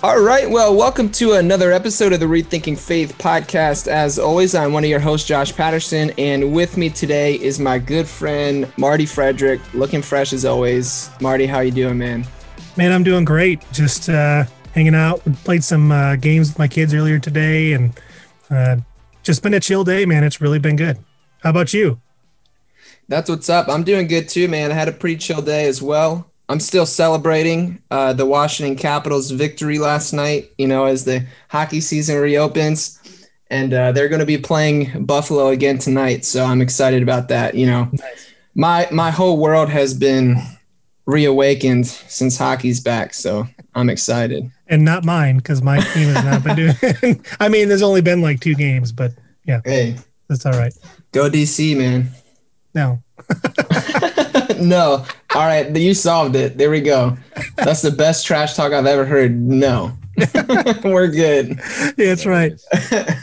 All right. Well, welcome to another episode of the Rethinking Faith podcast. As always, I'm one of your hosts, Josh Patterson, and with me today is my good friend Marty Frederick, looking fresh as always. Marty, how you doing, man? Man, I'm doing great. Just uh, hanging out. Played some uh, games with my kids earlier today, and uh, just been a chill day, man. It's really been good. How about you? That's what's up. I'm doing good too, man. I had a pretty chill day as well. I'm still celebrating uh, the Washington Capitals' victory last night. You know, as the hockey season reopens, and uh, they're going to be playing Buffalo again tonight. So I'm excited about that. You know, nice. my my whole world has been reawakened since hockey's back. So I'm excited. And not mine because my team has not been doing. I mean, there's only been like two games, but yeah, hey, that's all right. Go DC, man. No. no. All right, you solved it. There we go. That's the best trash talk I've ever heard. No. We're good. Yeah, that's right.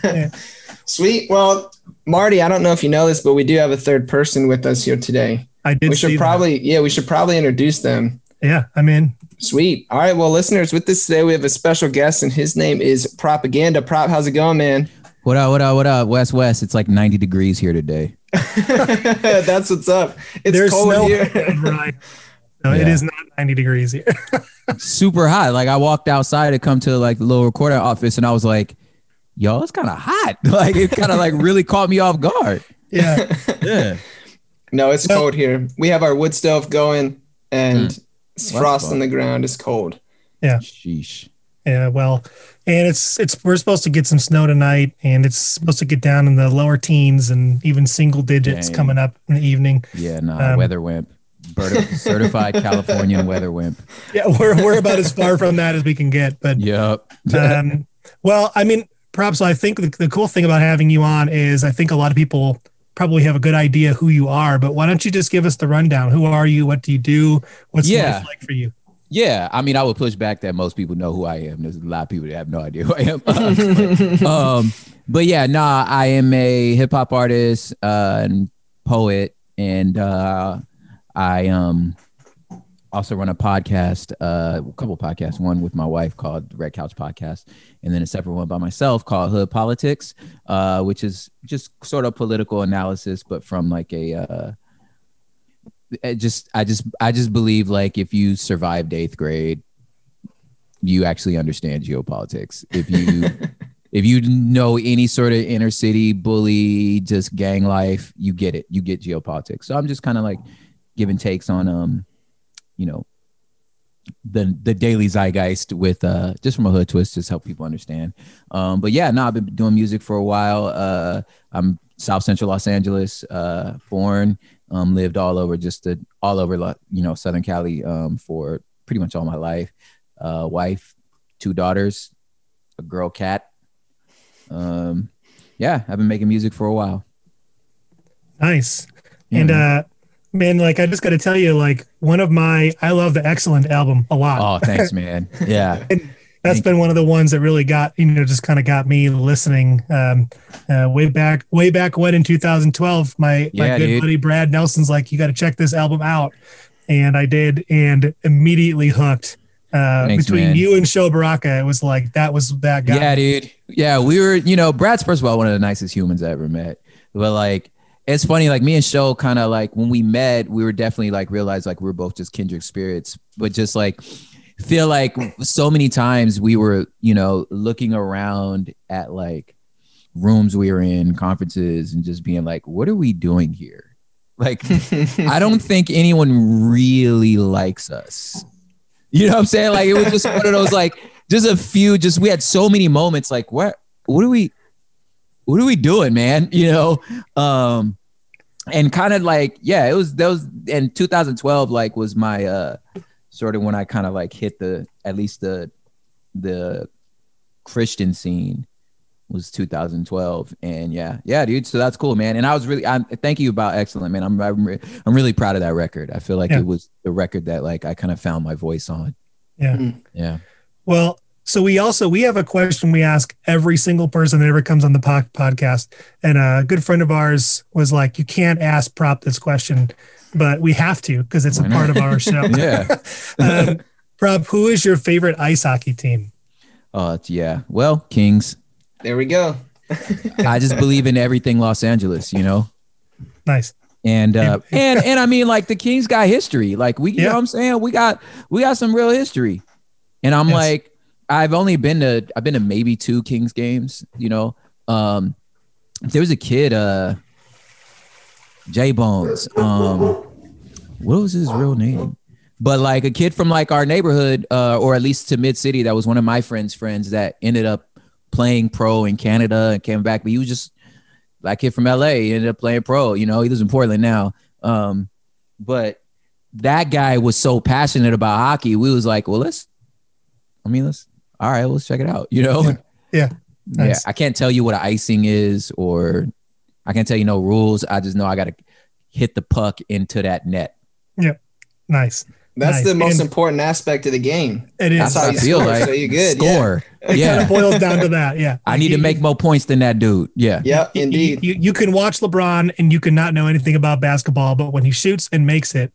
Yeah. Sweet. Well, Marty, I don't know if you know this, but we do have a third person with us here today. I did. We should probably, that. yeah, we should probably introduce them. Yeah, I'm in. Sweet. All right. Well, listeners, with this today, we have a special guest, and his name is Propaganda. Prop, how's it going, man? What up? What up? What up? West West. It's like 90 degrees here today. That's what's up. It's There's cold snow, here. right. No, yeah. it is not 90 degrees here. Super hot. Like I walked outside to come to like the little recording office and I was like, yo, it's kind of hot. Like it kind of like really caught me off guard. Yeah. yeah. No, it's cold here. We have our wood stove going and mm. it's frost on the ground. It's cold. Yeah. Sheesh. Yeah. Well, and it's it's we're supposed to get some snow tonight and it's supposed to get down in the lower teens and even single digits Dang. coming up in the evening. Yeah no um, weather wimp. Certified californian weather wimp. Yeah we're, we're about as far from that as we can get but yep um, well i mean perhaps i think the, the cool thing about having you on is i think a lot of people probably have a good idea who you are but why don't you just give us the rundown? Who are you? What do you do? What's yeah. life like for you yeah, I mean, I would push back that most people know who I am. There's a lot of people that have no idea who I am. um, but yeah, nah, I am a hip hop artist uh, and poet, and uh, I um also run a podcast, uh, a couple podcasts. One with my wife called Red Couch Podcast, and then a separate one by myself called Hood Politics, uh, which is just sort of political analysis, but from like a uh, it just I just I just believe like if you survived eighth grade, you actually understand geopolitics. If you if you know any sort of inner city bully, just gang life, you get it. You get geopolitics. So I'm just kind of like giving takes on um, you know, the the daily zeitgeist with uh just from a hood twist, just help people understand. Um, but yeah, no, I've been doing music for a while. Uh, I'm South Central Los Angeles, uh, born um, lived all over just the, all over you know Southern Cali um, for pretty much all my life. Uh, wife, two daughters, a girl cat. Um, yeah, I've been making music for a while. Nice. Yeah. And uh man, like I just got to tell you, like one of my I love the excellent album a lot. Oh, thanks, man. Yeah that's been one of the ones that really got you know just kind of got me listening um, uh, way back way back when in 2012 my yeah, my good dude. buddy brad nelson's like you got to check this album out and I did, and immediately hooked. Uh, Thanks, between man. you and Sho Baraka, it was like that was that guy. Yeah, dude. Yeah, we were, you know, Brad's first of all one of the nicest humans I ever met. But like, it's funny, like me and Sho kind of like when we met, we were definitely like realized like we were both just kindred spirits, but just like feel like so many times we were, you know, looking around at like rooms we were in, conferences, and just being like, what are we doing here? Like, I don't think anyone really likes us. You know what I'm saying? Like it was just one of those like just a few just we had so many moments like what what are we what are we doing, man? You know? Um and kind of like yeah, it was that was in 2012 like was my uh sort of when I kind of like hit the at least the the Christian scene was 2012 and yeah yeah dude so that's cool man and i was really i thank you about excellent man i'm i'm, re- I'm really proud of that record i feel like Yeah. it was the record that like i kind of found my voice on Yeah. Hmm. yeah Well, so we also we have a question we ask every single person that ever comes on the po- podcast, and a good friend of ours was like, "You can't ask Prop this question, but we have to because it's a Why part not? of our show." yeah um, Prop, who is your favorite ice hockey team? uh yeah well kings There we go. i just believe in everything los angeles you know Nice. and uh and and i mean like the kings got history like we you know what i'm saying we got we got some real history and i'm Yes. like i've only been to i've been to maybe two kings games you know um there was a kid uh j bones um what was his real name but like a kid from like our neighborhood uh or at least to mid city that was one of my friends friends that ended up playing pro in canada and came back but he was just black kid from LA. He ended up playing pro. You know, he lives in Portland now. Um, but that guy was so passionate about hockey. We was like, well, let's. I mean, let's. All right, let's check it out. You know. Yeah. Yeah. Yeah. I can't tell you what icing is, or I can't tell you no rules. I just know I got to hit the puck into that net. Nice. That's Nice. the most And- important aspect of the game. It is. That's how I you feel score, like so you're good. yeah. Score. It kind of boils down to that. Yeah. I need to make more points than that dude. Yeah. Yeah, You- indeed. You, you can watch LeBron and you can not know anything about basketball, but when he shoots and makes it,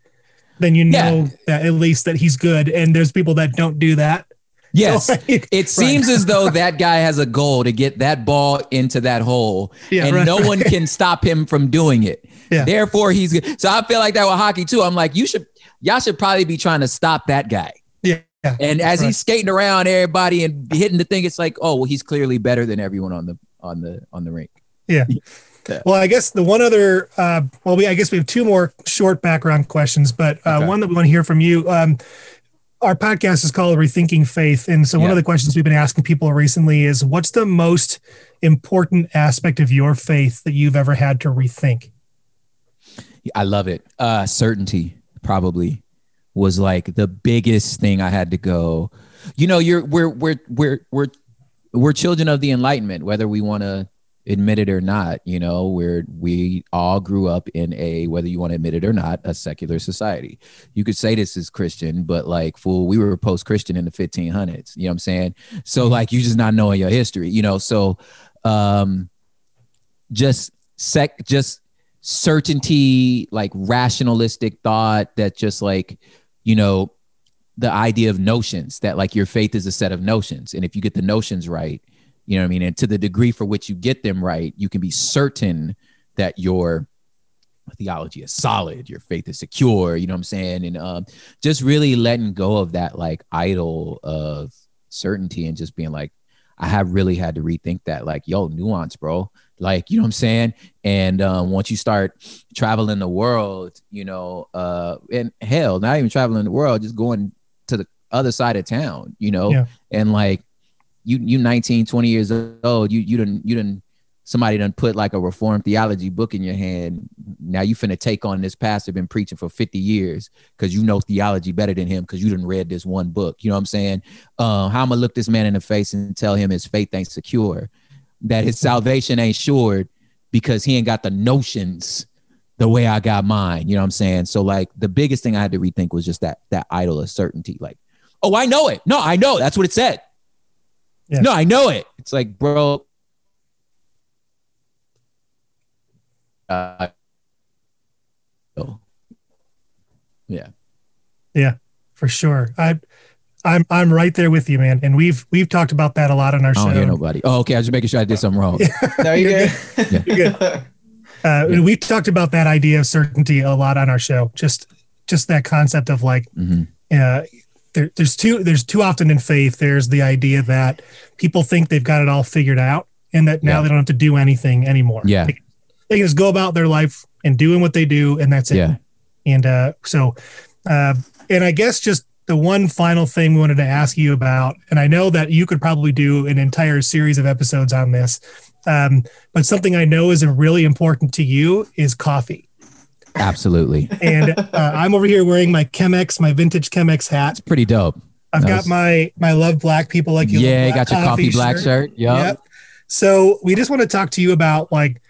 then you Yeah. know that at least that he's good. And there's people that don't do that. Yes. So, like, It seems as though that guy has a goal to get that ball into that hole, Yeah, and right, no right. one can stop him from doing it. Yeah. Therefore, he's good. So I feel like that with hockey too. I'm like, you should, y'all should probably be trying to stop that guy. Yeah. yeah. And as Right. he's skating around everybody and hitting the thing, it's like, oh, well, he's clearly better than everyone on the on the on the rink. Yeah. Well, I guess the one other, uh, well, we I guess we have two more short background questions, but uh, Okay. one that we want to hear from you. Um, our podcast is called Rethinking Faith, and so one Yeah. of the questions we've been asking people recently is, "What's the most important aspect of your faith that you've ever had to rethink?" I love it. Uh, certainty probably was like the biggest thing I had to go. You know, you're we're we're we're we're we're children of the Enlightenment, whether we want to admit it or not. You know, where we all grew up in a whether you want to admit it or not, a secular society. You could say this is Christian, but like fool, we were post-Christian in the 1500s. You know what I'm saying? So like you just not knowing your history. You know, so um, just sec just certainty like rationalistic thought that just like you know the idea of notions that like your faith is a set of notions. And if you get the notions right you know what i mean? And to the degree for which you get them right you can be certain that your theology is solid your faith is secure you know what i'm saying? And um, just really letting go of that like idol of certainty and just being like i have really had to rethink that like yo nuance bro like you know what i'm saying? And um, once you start traveling the world you know uh and hell not even traveling the world just going to the other side of town you know? Yeah. and like you you 19 20 years old you you didn't you didn't somebody done put like a reformed theology book in your hand. Now you finna take on this pastor been preaching for 50 years because you know theology better than him because you didn't read this one book you know what i'm saying? Uh, how i'm gonna look this man in the face and tell him his faith ain't secure that his salvation ain't sure because he ain't got the notions the way I got mine. You know what I'm saying? So like the biggest thing I had to rethink was just that that idol of certainty. Like, oh, I know it. No, I know. That's what it said. Yeah. No, I know it. It's like, bro. Uh, oh. yeah. Yeah, for sure. I I'm I'm right there with you, man. And we've we've talked about that a lot on our I show. don't hear nobody. Oh, okay. I was just making sure I did something wrong. No, you're You're good. You're good. Uh, We've talked about that idea of certainty a lot on our show. Just just that concept of like Mhm. uh, there, there's two there's too often in faith there's the idea that people think they've got it all figured out and that now Yeah. they don't have to do anything anymore. Yeah. They, they can just go about their life and doing what they do and that's it. Yeah. And uh, so, uh, and I guess just the one final thing we wanted to ask you about, and I know that you could probably do an entire series of episodes on this, um, but something I know is really important to you is coffee. Absolutely. And uh, I'm over here wearing my Chemex, my vintage Chemex hat. It's pretty dope. I've got my my love black people like you. yeah, you got your coffee black shirt. Yep. Yep. So we just want to talk to you about like,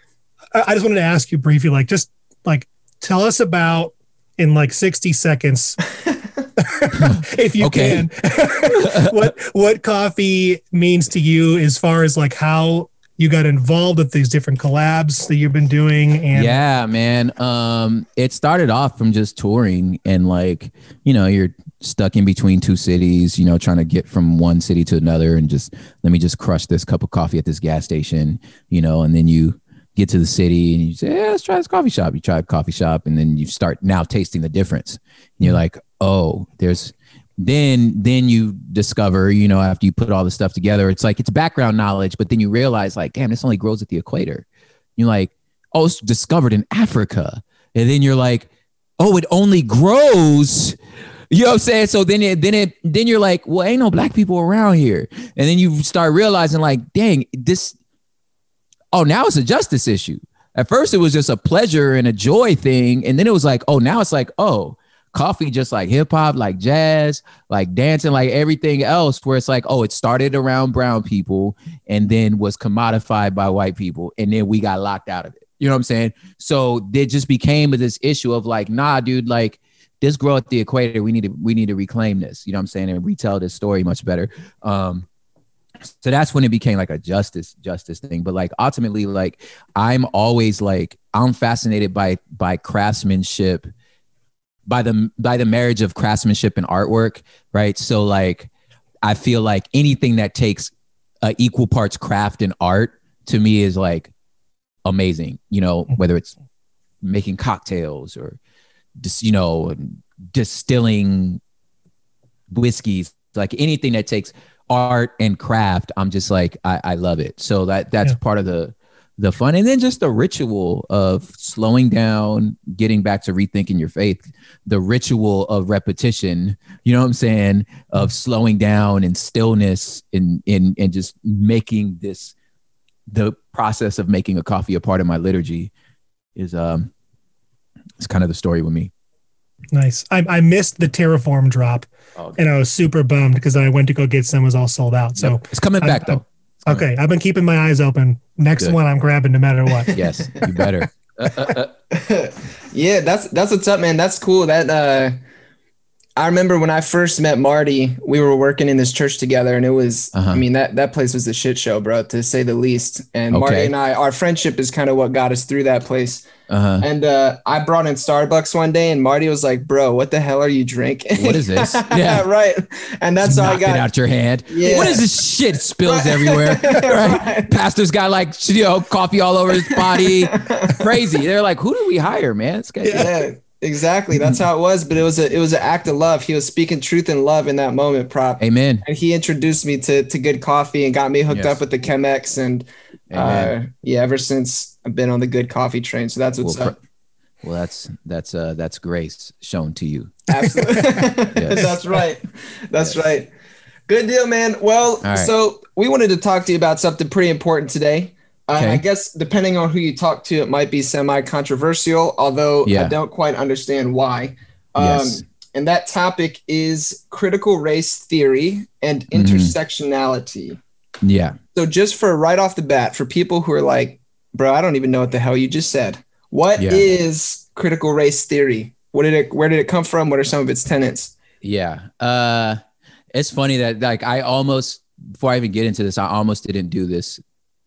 I I just wanted to ask you briefly, like, just like tell us about in like 60 seconds, if you can, what what coffee means to you as far as like how you got involved with these different collabs that you've been doing and yeah, man. Um, it started off from just touring and like, you know, you're stuck in between two cities, you know, trying to get from one city to another and just let me just crush this cup of coffee at this gas station, you know, and then you get to the city and you say, yeah, let's try this coffee shop. You try a coffee shop and then you start now tasting the difference. And you're like, oh, there's then then you discover, you know, after you put all the stuff together, it's like it's background knowledge, but then you realize like, damn, this only grows at the equator. You're like, oh, it's discovered in Africa. And then you're like, oh, it only grows. You know what I'm saying? So then it then it then you're like, well, ain't no black people around here. And then you start realizing, like, dang, this oh, now it's a justice issue. At first it was just a pleasure and a joy thing. And then it was like, oh, now it's like, oh, coffee just like hip hop, like jazz, like dancing, like everything else, where it's like, oh, it started around brown people and then was commodified by white people. And then we got locked out of it. You know what I'm saying? So it just became this issue of like, nah, dude, like this grow at the equator. We need to we need to reclaim this. You know what I'm saying? And retell this story much better. Um, so that's when it became like a justice justice thing. But like ultimately, like I'm always like I'm fascinated by by craftsmanship, by the by the marriage of craftsmanship and artwork, right? So like I feel like anything that takes uh, equal parts craft and art to me is like amazing. You know, whether it's making cocktails or just you know distilling whiskeys, like anything that takes art and craft, I'm just like I, I love it. So that that's Yeah. part of the the fun, and then just the ritual of slowing down, getting back to rethinking your faith, the ritual of repetition. You know what I'm saying? Of slowing down and stillness, and and and just making this the process of making a coffee a part of my liturgy is um it's kind of the story with me. nice. I, I missed the Terraform drop Oh, and I was super bummed because I went to go get some it was all sold out. So it's coming back I- though. Coming. Okay, I've been keeping my eyes open. Next Good. one I'm grabbing no matter what. Yes, you better. yeah, that's that's what's up, man. That's cool. That uh I remember when I first met Marty, we were working in this church together, and it was, Uh-huh. I mean, that that place was a shit show, bro, to say the least. And Marty and I, our friendship is kind of what got us through that place. Uh-huh. And uh, I brought in Starbucks one day, and Marty was like, "Bro, what the hell are you drinking?" What is this? yeah, right. And that's how I Knock it got. out your hand. Yeah. What is this shit spills everywhere? Right? Right. Pastor's got like you know coffee all over his body. Crazy. They're like, who do we hire, man? This guy- yeah, exactly. That's how it was. But it was a it was an act of love. He was speaking truth and love in that moment, prop. Amen. And he introduced me to to good coffee and got me hooked Yes. up with the Chemex. And uh, yeah, ever since I've been on the good coffee train. So that's what's well, up. well, that's that's uh that's grace shown to you. Absolutely. That's right. That's right. Good deal, man. Well, right. so we wanted to talk to you about something pretty important today. Okay. I guess depending on who you talk to, it might be semi-controversial, although I don't quite understand why. Um, Yes. And that topic is critical race theory and Mhm. intersectionality. Yeah. So just for right off the bat, for people who are like, bro, I don't even know what the hell you just said. What is Yeah. critical race theory? What did it where did it come from? What are some of its tenets? Yeah. Uh it's funny that like I almost before I even get into this, I almost didn't do this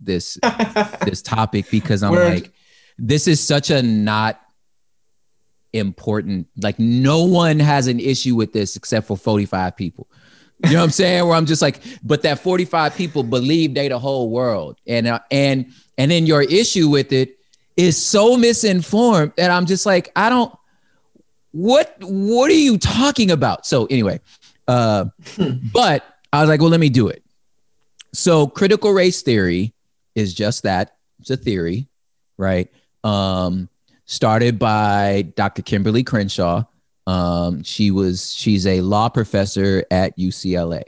this this topic because I'm Word. like, this is such a not important. Like no one has an issue with this except for 45 people. You know what I'm saying? Where I'm just like, but that 45 people believe they the whole world. And uh, and and then your issue with it is so misinformed that I'm just like, I don't what what are you talking about? So anyway, uh but I was like, well, let me do it. So critical race theory is just that. It's a theory, right? Um, started by Dr. Kimberlé Crenshaw. Um, she was she's a law professor at UCLA,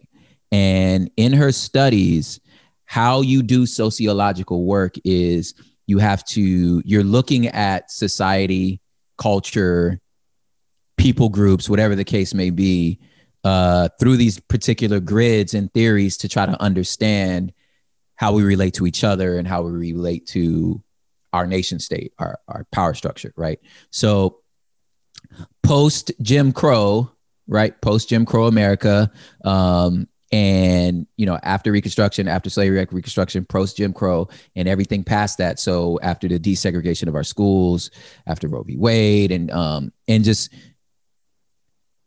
and in her studies, how you do sociological work is you have to you're looking at society, culture, people groups, whatever the case may be, uh, through these particular grids and theories to try to understand how we relate to each other and how we relate to our nation state, our, our power structure, right? So, post Jim Crow, right? Post Jim Crow America, um, and you know, after Reconstruction, after Slavery Reconstruction, post Jim Crow, and everything past that. So, after the desegregation of our schools, after Roe v. Wade, and um, and just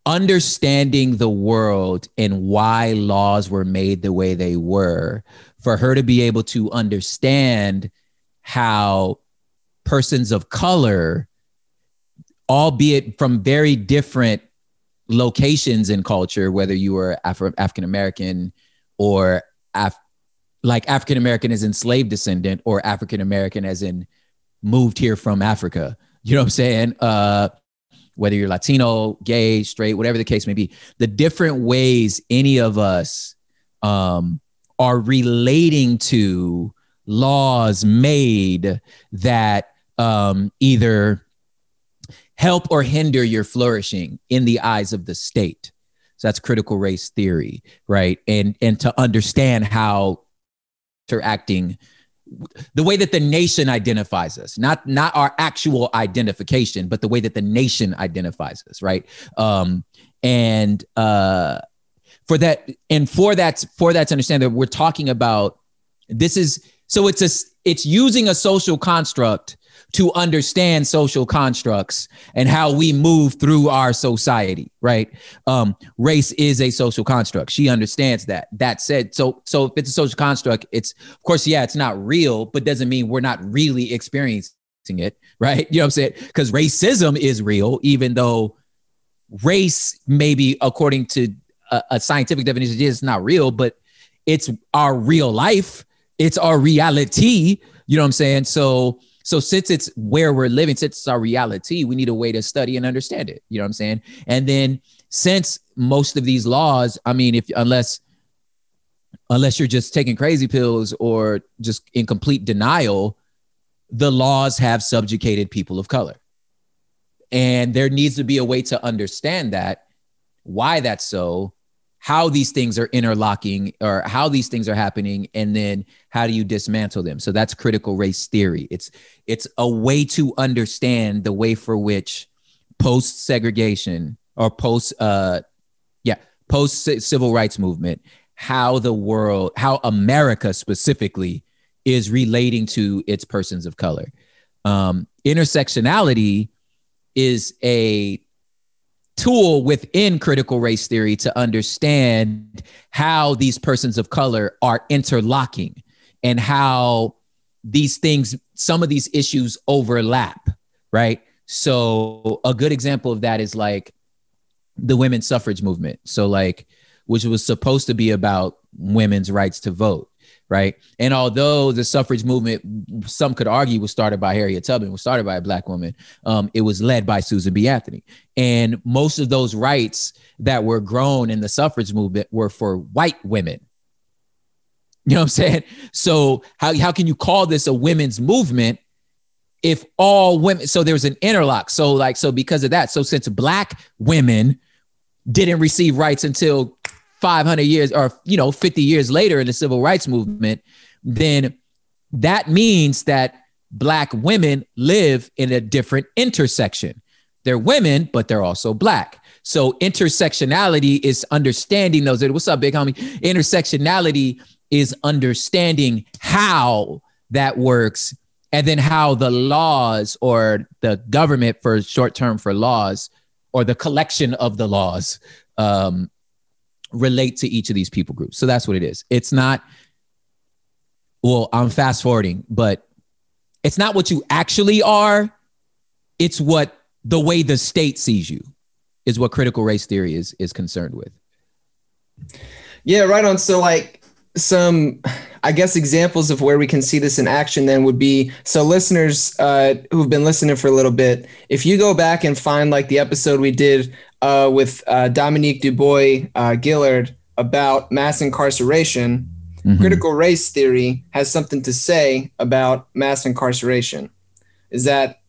understanding the world and why laws were made the way they were for her to be able to understand how persons of color albeit from very different locations in culture whether you were Afro- african american or Af- like african american as enslaved descendant or african american as in moved here from africa. You know what i'm saying? Uh whether you're Latino, gay, straight, whatever the case may be, the different ways any of us um, are relating to laws made that um, either help or hinder your flourishing in the eyes of the state. So that's critical race theory, right? And and to understand how interacting the way that the nation identifies us not not our actual identification but the way that the nation identifies us right um and uh for that and for that for that to understand that we're talking about this is so it's a it's using a social construct to understand social constructs and how we move through our society right? Um, race is a social construct. She understands that. That said so so if it's a social construct it's of course yeah it's not real but doesn't mean we're not really experiencing it right? You know what i'm saying? Because racism is real even though race maybe according to a, a scientific definition is not real but it's our real life it's our reality you know what i'm saying so so since it's where we're living, since it's our reality, we need a way to study and understand it. You know what I'm saying? And then since most of these laws, I mean, if unless unless you're just taking crazy pills or just in complete denial, the laws have subjugated people of color. And there needs to be a way to understand that, why that's so, how these things are interlocking or how these things are happening and then how do you dismantle them? So that's critical race theory. It's it's a way to understand the way for which post segregation or post uh yeah post civil rights movement how the world how america specifically is relating to its persons of color. Um intersectionality is a tool within critical race theory to understand how these persons of color are interlocking and how these things, some of these issues overlap, right? So, a good example of that is like the women's suffrage movement. So, like, which was supposed to be about women's rights to vote right? And although the suffrage movement, some could argue, was started by Harriet Tubman, was started by a black woman, um, it was led by Susan B. Anthony. And most of those rights that were grown in the suffrage movement were for white women. You know what I'm saying? So how, how can you call this a women's movement if all women so there's an interlock so like so because of that so since black women didn't receive rights until 500 years or you know 50 years later in the civil rights movement then that means that black women live in a different intersection. They're women but they're also black. So intersectionality is understanding those. What's up big homie? Intersectionality is understanding how that works and then how the laws or the government for short term for laws or the collection of the laws um, relate to each of these people groups. So that's what it is. It's not, well, I'm fast forwarding, but it's not what you actually are. It's what the way the state sees you is what critical race theory is is concerned with. Yeah, right on. So like some I guess examples of where we can see this in action then would be so listeners uh, who've been listening for a little bit, if you go back and find like the episode we did uh, with uh, Dominique Dubois uh, Gilliard about mass incarceration, mm-hmm. critical race theory has something to say about mass incarceration. Is that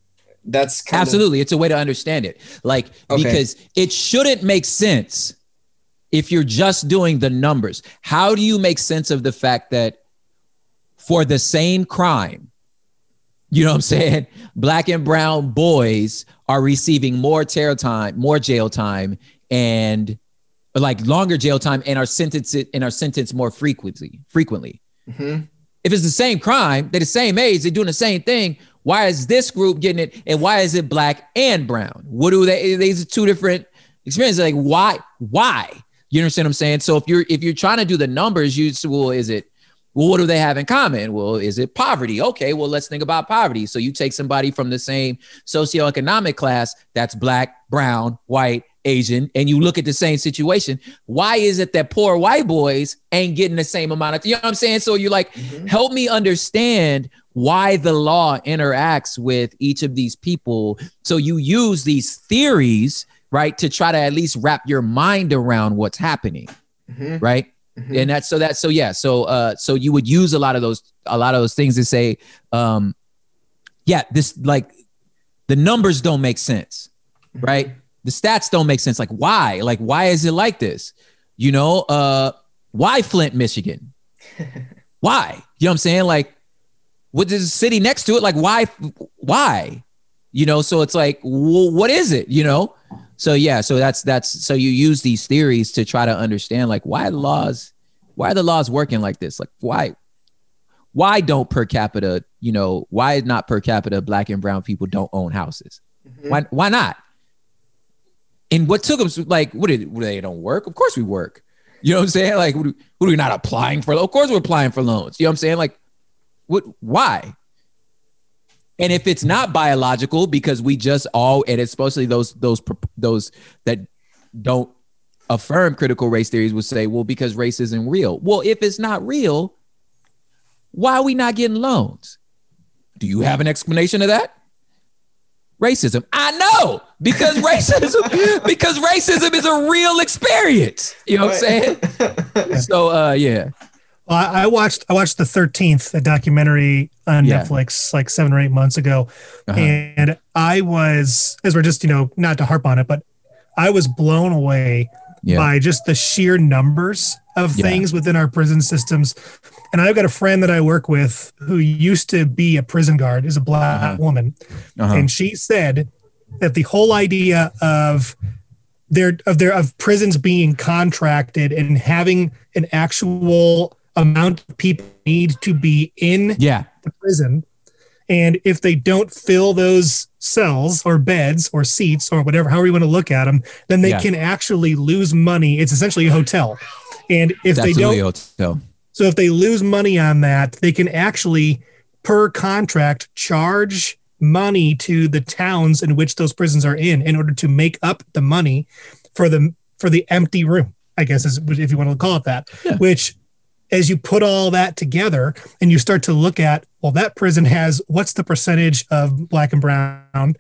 that's absolutely? Of- it's a way to understand it, like okay. because it shouldn't make sense if you're just doing the numbers. How do you make sense of the fact that for the same crime. You know what I'm saying? Black and brown boys are receiving more jail time, more jail time, and like longer jail time, and are sentenced and are sentenced more frequently. Frequently, mm-hmm. if it's the same crime, they're the same age, they're doing the same thing. Why is this group getting it, and why is it black and brown? What do they? These are two different experiences. Like why? Why? You understand what I'm saying? So if you're if you're trying to do the numbers, you well, is it well, what do they have in common? Well, is it poverty? Okay, well, let's think about poverty. So you take somebody from the same socioeconomic class that's black, brown, white, Asian, and you look at the same situation. Why is it that poor white boys ain't getting the same amount of, you know what I'm saying? So you're like, mm-hmm. help me understand why the law interacts with each of these people. So you use these theories, right, to try to at least wrap your mind around what's happening, mm-hmm. right? Mm-hmm. And that's so that so yeah so uh so you would use a lot of those a lot of those things to say um yeah this like the numbers don't make sense mm-hmm. right? The stats don't make sense. Like why? Like why is it like this? You know uh why Flint Michigan? Why? You know what I'm saying? Like what is the city next to it? Like why why? You know so it's like well, what is it? You know so yeah so that's that's so you use these theories to try to understand like why the laws why are the laws working like this? Like why why don't per capita you know why is not per capita black and brown people don't own houses? Mm-hmm. why why not? And what took them like what did what, they don't work? Of course we work. You know what i'm saying? Like what, what are we not applying for? Of course we're applying for loans. You know what i'm saying? Like what why and if it's not biological, because we just all, and especially those those those that don't affirm critical race theories would say, well, because race isn't real. Well, if it's not real, why are we not getting loans? Do you have an explanation of that? Racism. I know because racism because racism is a real experience. You know what I'm saying? so uh yeah. Well, I watched I watched the Thirteenth, a documentary on yeah. Netflix, like seven or eight months ago, uh-huh. and I was, as we're just you know not to harp on it, but I was blown away yeah. by just the sheer numbers of yeah. things within our prison systems. And I've got a friend that I work with who used to be a prison guard, is a black uh-huh. woman, uh-huh. and she said that the whole idea of their of their of prisons being contracted and having an actual amount of people need to be in yeah. the prison. And if they don't fill those cells or beds or seats or whatever, however you want to look at them, then they yeah. can actually lose money. It's essentially a hotel. And if they don't, hotel. so if they lose money on that, they can actually, per contract, charge money to the towns in which those prisons are in in order to make up the money for the for the empty room. I guess is if you want to call it that, yeah. which as you put all that together and you start to look at, well, that prison has what's the percentage of black and brown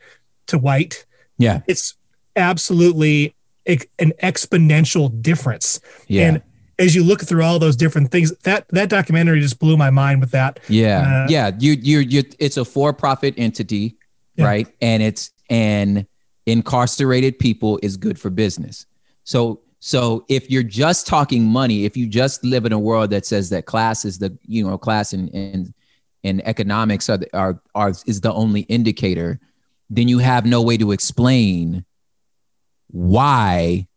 to white? Yeah. It's absolutely an exponential difference. Yeah. And as you look through all those different things, that that documentary just blew my mind with that. Yeah. Uh, yeah. You you you it's a for-profit entity, yeah. right? And it's and incarcerated people is good for business. So so if you're just talking money, if you just live in a world that says that class is the you know class and and and economics are, are are is the only indicator, then you have no way to explain why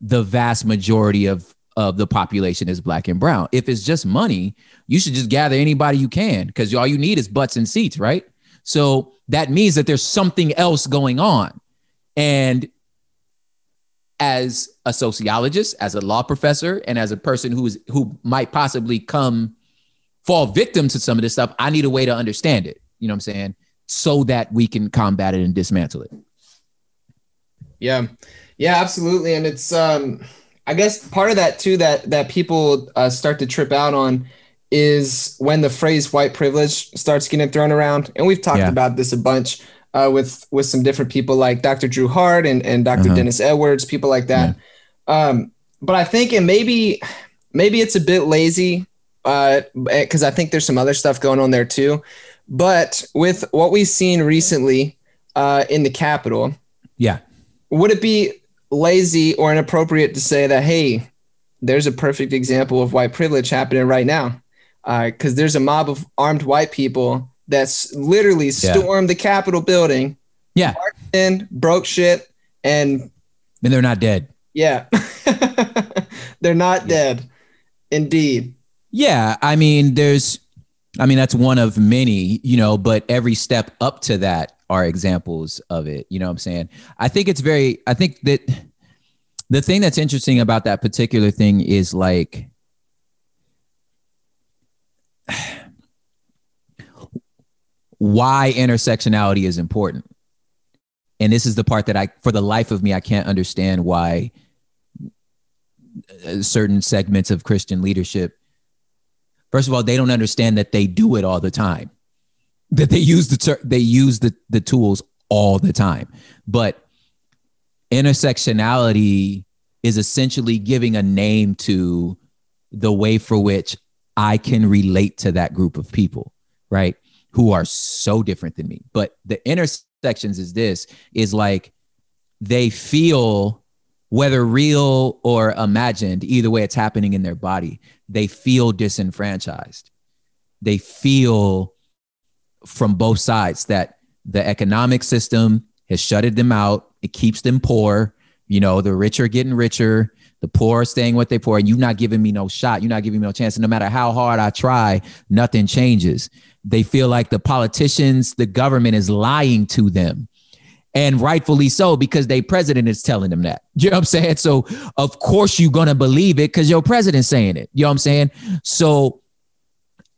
the vast majority of of the population is black and brown. If it's just money, you should just gather anybody you can because all you need is butts and seats, right? So that means that there's something else going on. And as a sociologist, as a law professor, and as a person who is who might possibly come fall victim to some of this stuff, I need a way to understand it. You know what I'm saying? So that we can combat it and dismantle it. Yeah. Yeah, absolutely. And it's um I guess part of that too that that people uh, start to trip out on is when the phrase white privilege starts getting thrown around. And we've talked yeah. about this a bunch uh, with with some different people like Dr. Drew Hart and, and doctor uh-huh. Dennis Edwards, people like that. Yeah. Um, but I think and maybe maybe it's a bit lazy because uh, I think there's some other stuff going on there too. But with what we've seen recently uh, in the Capitol, yeah, would it be lazy or inappropriate to say that hey, there's a perfect example of white privilege happening right now? Because uh, there's a mob of armed white people that's literally stormed yeah. the Capitol building. Yeah. In, broke shit, and and they're not dead. Yeah. they're not yeah. dead. Indeed. Yeah. I mean, there's I mean, that's one of many, you know, but every step up to that are examples of it. You know what I'm saying? I think it's very, I think that the thing that's interesting about that particular thing is like, why intersectionality is important. And this is the part that I, for the life of me, I can't understand why uh, certain segments of Christian leadership, first of all, they don't understand that they do it all the time, that they use the ter- they use the the tools all the time. But intersectionality is essentially giving a name to the way for which I can relate to that group of people, right? Who are so different than me. But the intersections is this is like they feel whether real or imagined, either way it's happening in their body, they feel disenfranchised. They feel from both sides that the economic system has shutted them out. It keeps them poor. You know, the rich are getting richer, the poor are staying what they poor, and you're not giving me no shot. You're not giving me no chance. And no matter how hard I try, nothing changes. They feel like the politicians, the government is lying to them. And rightfully so, because their president is telling them that. You know what I'm saying? So of course you're gonna believe it because your president's saying it. You know what I'm saying? So,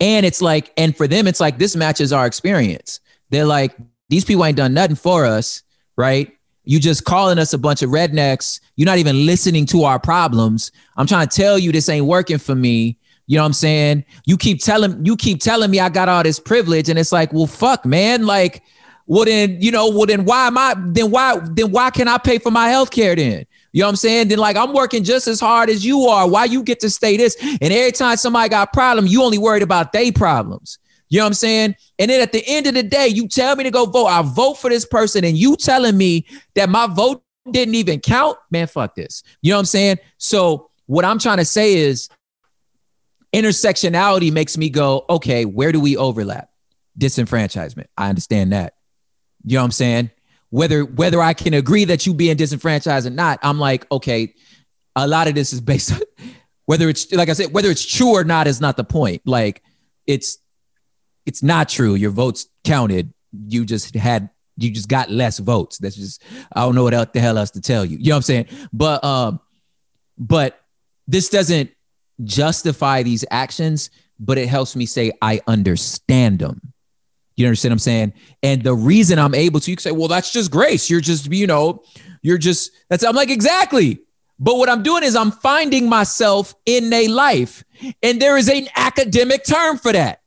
and it's like, and for them, it's like this matches our experience. They're like, these people ain't done nothing for us, right? You just calling us a bunch of rednecks. You're not even listening to our problems. I'm trying to tell you this ain't working for me. You know what I'm saying? You keep telling you keep telling me I got all this privilege, and it's like, well, fuck, man. Like, well then, you know, well then why am I then why then why can I pay for my health care then? You know what I'm saying? Then like I'm working just as hard as you are. Why you get to stay this? And every time somebody got a problem, you only worried about their problems. You know what I'm saying? And then at the end of the day, you tell me to go vote. I vote for this person, and you telling me that my vote didn't even count. Man, fuck this. You know what I'm saying? So what I'm trying to say is intersectionality makes me go, okay, where do we overlap? Disenfranchisement. I understand that. You know what I'm saying? Whether whether I can agree that you being disenfranchised or not, I'm like, okay, a lot of this is based on whether it's like I said, whether it's true or not is not the point. Like it's it's not true. Your votes counted. You just had you just got less votes. That's just I don't know what else the hell else to tell you. You know what I'm saying? But um, but this doesn't justify these actions, but it helps me say I understand them. You understand what I'm saying? And the reason I'm able to, you can say, well, that's just grace. You're just, you know, you're just, that's, I'm like, exactly. But what I'm doing is I'm finding myself in a life, and there is an academic term for that.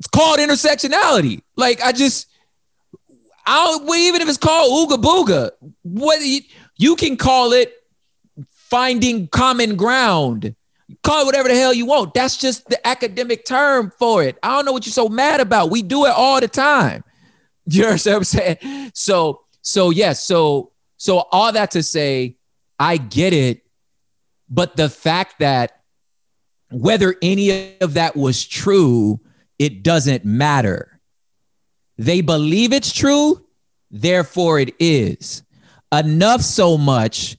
It's called intersectionality. Like, I just, I don't, even if it's called ooga booga, what you, you can call it finding common ground. Call it whatever the hell you want. That's just the academic term for it. I don't know what you're so mad about. We do it all the time. You understand what I'm saying? So, so yes, so so all that to say, I get it, but the fact that whether any of that was true, it doesn't matter. They believe it's true, therefore it is. Enough so much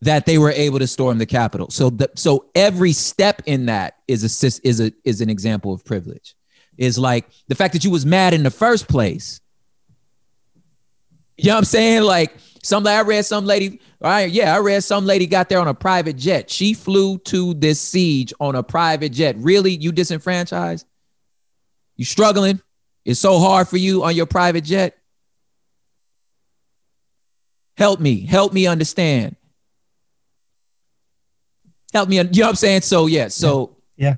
that they were able to storm the Capitol. So the, so every step in that is a is a is an example of privilege. Is like the fact that you was mad in the first place. You know what I'm saying? Like some I read some lady, right? Yeah, I read some lady got there on a private jet. She flew to this siege on a private jet. Really? You disenfranchised? You struggling? It's so hard for you on your private jet? Help me. Help me understand. Help me. You know what I'm saying? So yeah. So yeah.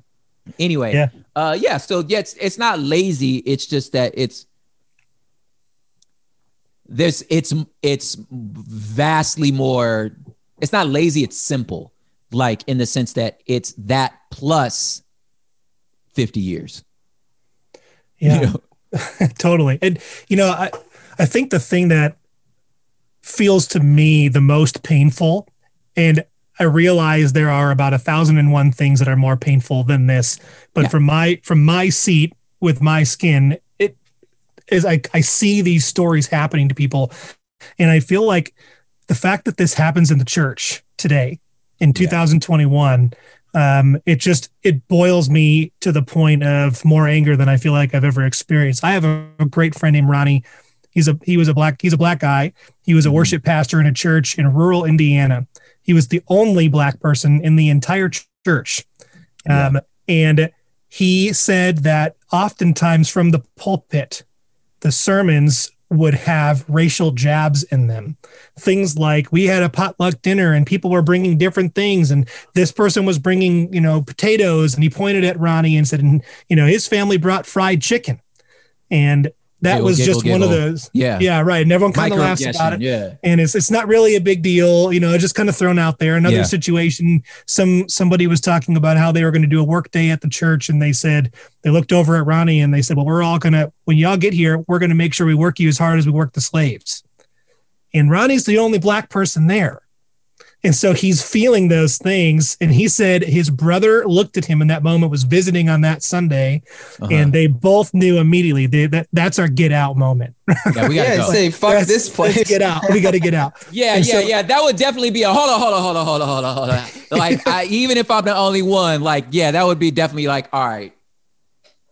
Anyway. Yeah. Uh yeah. So yeah, it's, it's not lazy. It's just that it's there's it's it's vastly more it's not lazy it's simple like in the sense that it's that plus 50 years yeah you know? totally and you know i i think the thing that feels to me the most painful and i realize there are about a thousand and one things that are more painful than this but yeah. from my from my seat with my skin it is I, I see these stories happening to people and i feel like the fact that this happens in the church today in 2021 yeah. Um, it just it boils me to the point of more anger than i feel like i've ever experienced. I have a, a great friend named ronnie. He's a he was a black he's a black guy. He was a mm-hmm. worship pastor in a church in rural indiana. He was the only black person in the entire church. Um, yeah. and he said that oftentimes from the pulpit the sermons would have racial jabs in them. Things like we had a potluck dinner and people were bringing different things and this person was bringing, you know, potatoes and he pointed at Ronnie and said, and, you know, his family brought fried chicken. And that giggle, was giggle, just giggle. one of those. Yeah. Yeah. Right. And everyone kind of laughs about it. Yeah. And it's, it's not really a big deal. You know, just kind of thrown out there. Another yeah. situation, some, somebody was talking about how they were going to do a work day at the church. And they said, they looked over at Ronnie and they said, well, we're all going to, when y'all get here, we're going to make sure we work you as hard as we work the slaves. And Ronnie's the only black person there. And so he's feeling those things. And he said his brother looked at him in that moment, was visiting on that Sunday, uh-huh. and they both knew immediately they, that that's our get out moment. Yeah, we gotta yeah, go. say fuck that's, this place. Get out. We got to get out. yeah, and yeah, so, yeah. That would definitely be a hold on, hold on, hold on, hold on, hold on, hold on. Like I, even if I'm the only one, like yeah, that would be definitely like all right.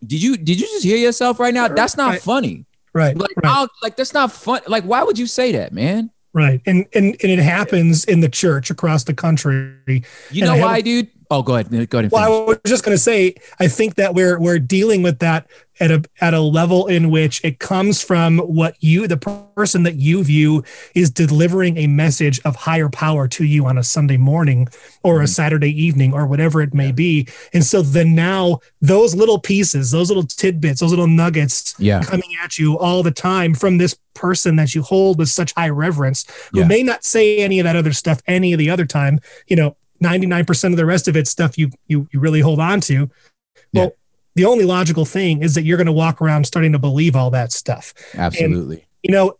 Did you did you just hear yourself right now? That's not right. funny. Right. Like, right. like that's not fun. Like, why would you say that, man? Right. And and and it happens in the church across the country. You know why, dude? Oh, go ahead. Go ahead. Well, I was just going to say, I think that we're we're dealing with that at a at a level in which it comes from what you, the person that you view, is delivering a message of higher power to you on a Sunday morning or a mm-hmm. Saturday evening or whatever it may be. And so then now those little pieces, those little tidbits, those little nuggets, yeah. coming at you all the time from this person that you hold with such high reverence, who yeah. may not say any of that other stuff any of the other time. You know, 99% of the rest of it stuff you you you really hold on to. Well, yeah. the only logical thing is that you're going to walk around starting to believe all that stuff. Absolutely. And, you know,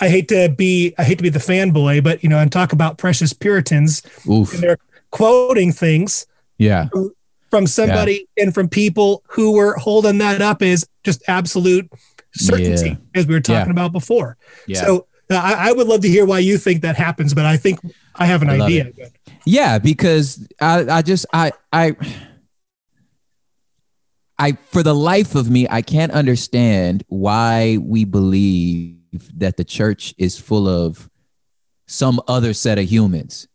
I hate to be I hate to be the fanboy, but you know, and talk about precious Puritans Oof. and they're quoting things. Yeah. From, from somebody yeah. and from people who were holding that up as just absolute certainty, yeah. as we were talking about before. Yeah. So uh, I, I, would love to hear why you think that happens, but I think I have an I idea. Yeah, because I, I just I I I for the life of me, I can't understand why we believe that the church is full of some other set of humans.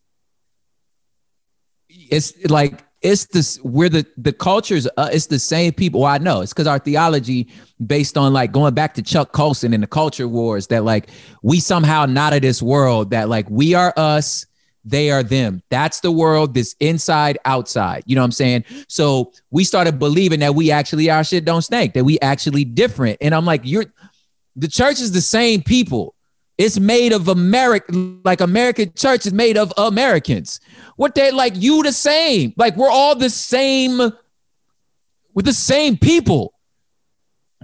It's like it's this we're the the cultures uh, it's the same people. Well i know it's because our theology based on like going back to chuck colson and the culture wars that like we somehow not of this world that like we are us they are them. That's the world this inside outside. You know what i'm saying? So we started believing that we actually our shit don't stink that we actually different. And i'm like you're the church is the same people it's made of America, like American church is made of Americans. What they like you the same. Like we're all the same, we're the same people,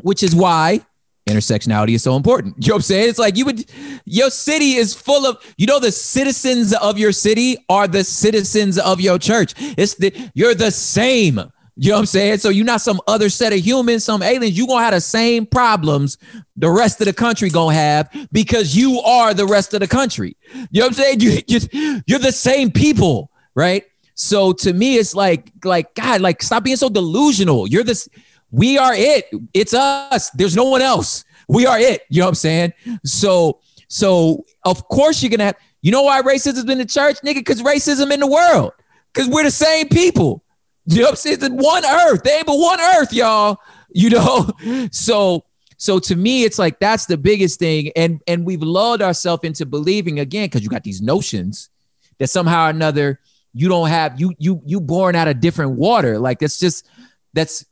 which is why intersectionality is so important. You know what I'm saying? It's like you would, your city is full of, you know, the citizens of your city are the citizens of your church. It's the, you're the same. You know what I'm saying? So you're not some other set of humans, some aliens. You're gonna have the same problems the rest of the country gonna have because you are the rest of the country. You know what I'm saying? You, you you're the same people, right? So to me, it's like, like, God, like, stop being so delusional. You're this, we are it. It's us. There's no one else. We are it. You know what I'm saying? So, so of course you're gonna have, you know why racism's in the church, nigga? Because racism in the world. Because we're the same people. You know I'm saying? One earth. They ain't but one earth, y'all. You know? So so to me, it's like that's the biggest thing. And and we've lulled ourselves into believing again, because you got these notions that somehow or another you don't have you you you born out of different water. Like that's just that's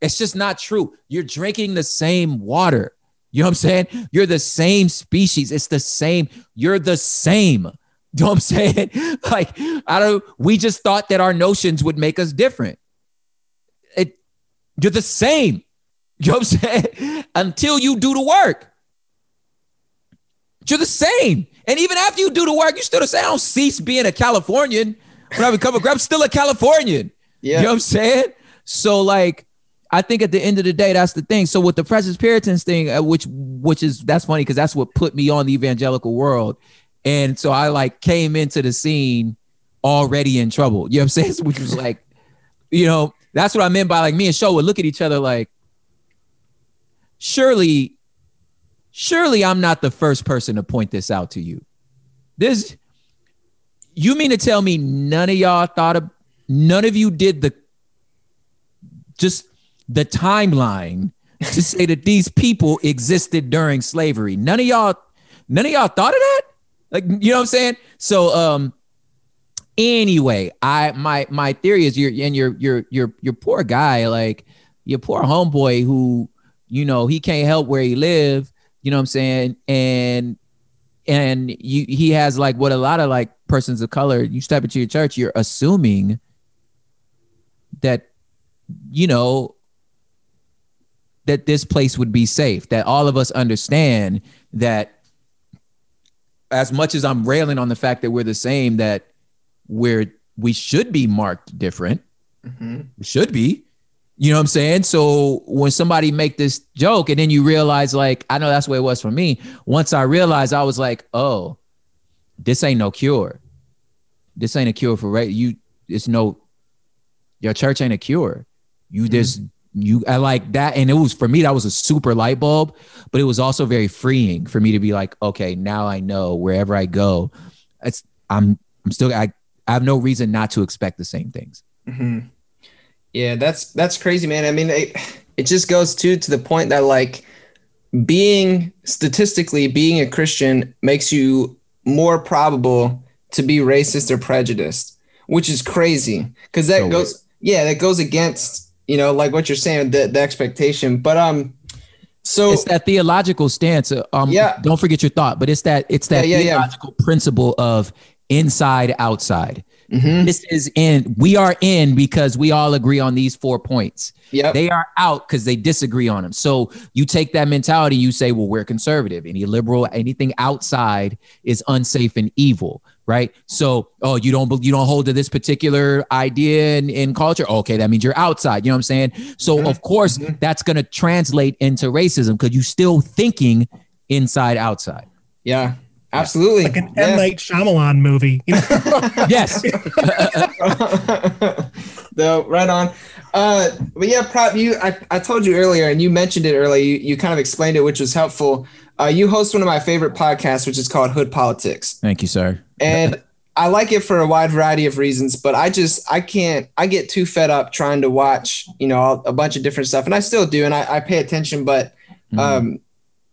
it's just not true. You're drinking the same water. You know what I'm saying? You're the same species. It's the same. You're the same. You know what I'm saying? Like, I don't, we just thought that our notions would make us different. It, you're the same. You know what I'm saying? Until you do the work. You're the same. And even after you do the work, you still the same. I don't cease being a Californian. When I become a grab, I'm still a Californian. Yeah. You know what I'm saying? So like, I think at the end of the day, that's the thing. So with the Precious Puritans thing, uh, which which is that's funny because that's what put me on the evangelical world, and so I like came into the scene already in trouble. You know what I'm saying? Which was like, you know, that's what I meant by like me and Sho would look at each other like, surely, surely I'm not the first person to point this out to you. This, you mean to tell me none of y'all thought of, none of you did the, just the timeline to say that these people existed during slavery. None of y'all, none of y'all thought of that? Like, you know what I'm saying? So, um, anyway, I my my theory is you're and you're you're you're you're poor guy, like your poor homeboy who, you know, he can't help where he live, you know what I'm saying? And and you he has like what a lot of like persons of color, you step into your church, you're assuming that, you know, that this place would be safe, that all of us understand that as much as I'm railing on the fact that we're the same, that we're we should be marked different. Mm-hmm. We should be. You know what I'm saying? So when somebody make this joke and then you realize, like, I know that's the way it was for me. Once I realized, I was like, oh, this ain't no cure. This ain't a cure for right. You, it's no, your church ain't a cure. You mm-hmm. just you I like that. And it was for me that was a super light bulb but it was also very freeing for me to be like okay now I know wherever I go it's I'm I'm still I, I have no reason not to expect the same things. Mm-hmm. yeah that's that's crazy man. I mean it, it just goes to to the point that like being statistically being a Christian makes you more probable to be racist or prejudiced which is crazy because that so goes yeah that goes against you know, like what you're saying, the, the expectation. But um, so it's that theological stance. Uh, um, yeah. Don't forget your thought, but it's that it's that yeah, yeah, theological yeah. principle of inside outside. Mm-hmm. This is in. We are in because we all agree on these four points. Yeah, they are out because they disagree on them. So you take that mentality. You say, well, we're conservative. Any liberal, anything outside is unsafe and evil right? So, oh, you don't you don't hold to this particular idea in, in culture. Okay, that means you're outside. You know what I'm saying? So, mm-hmm. of course, mm-hmm. that's going to translate into racism because you're still thinking inside outside. Yeah, absolutely. Like an yeah. M Night Shyamalan movie. yes. no, right on. Uh, but yeah, prop you. I, I told you earlier, and you mentioned it earlier. You, you kind of explained it, which was helpful. Uh, you host one of my favorite podcasts, which is called Hood Politics. Thank you, sir. And I like it for a wide variety of reasons, but I just I can't I get too fed up trying to watch you know a bunch of different stuff, and I still do, and I, I pay attention, but mm-hmm. um,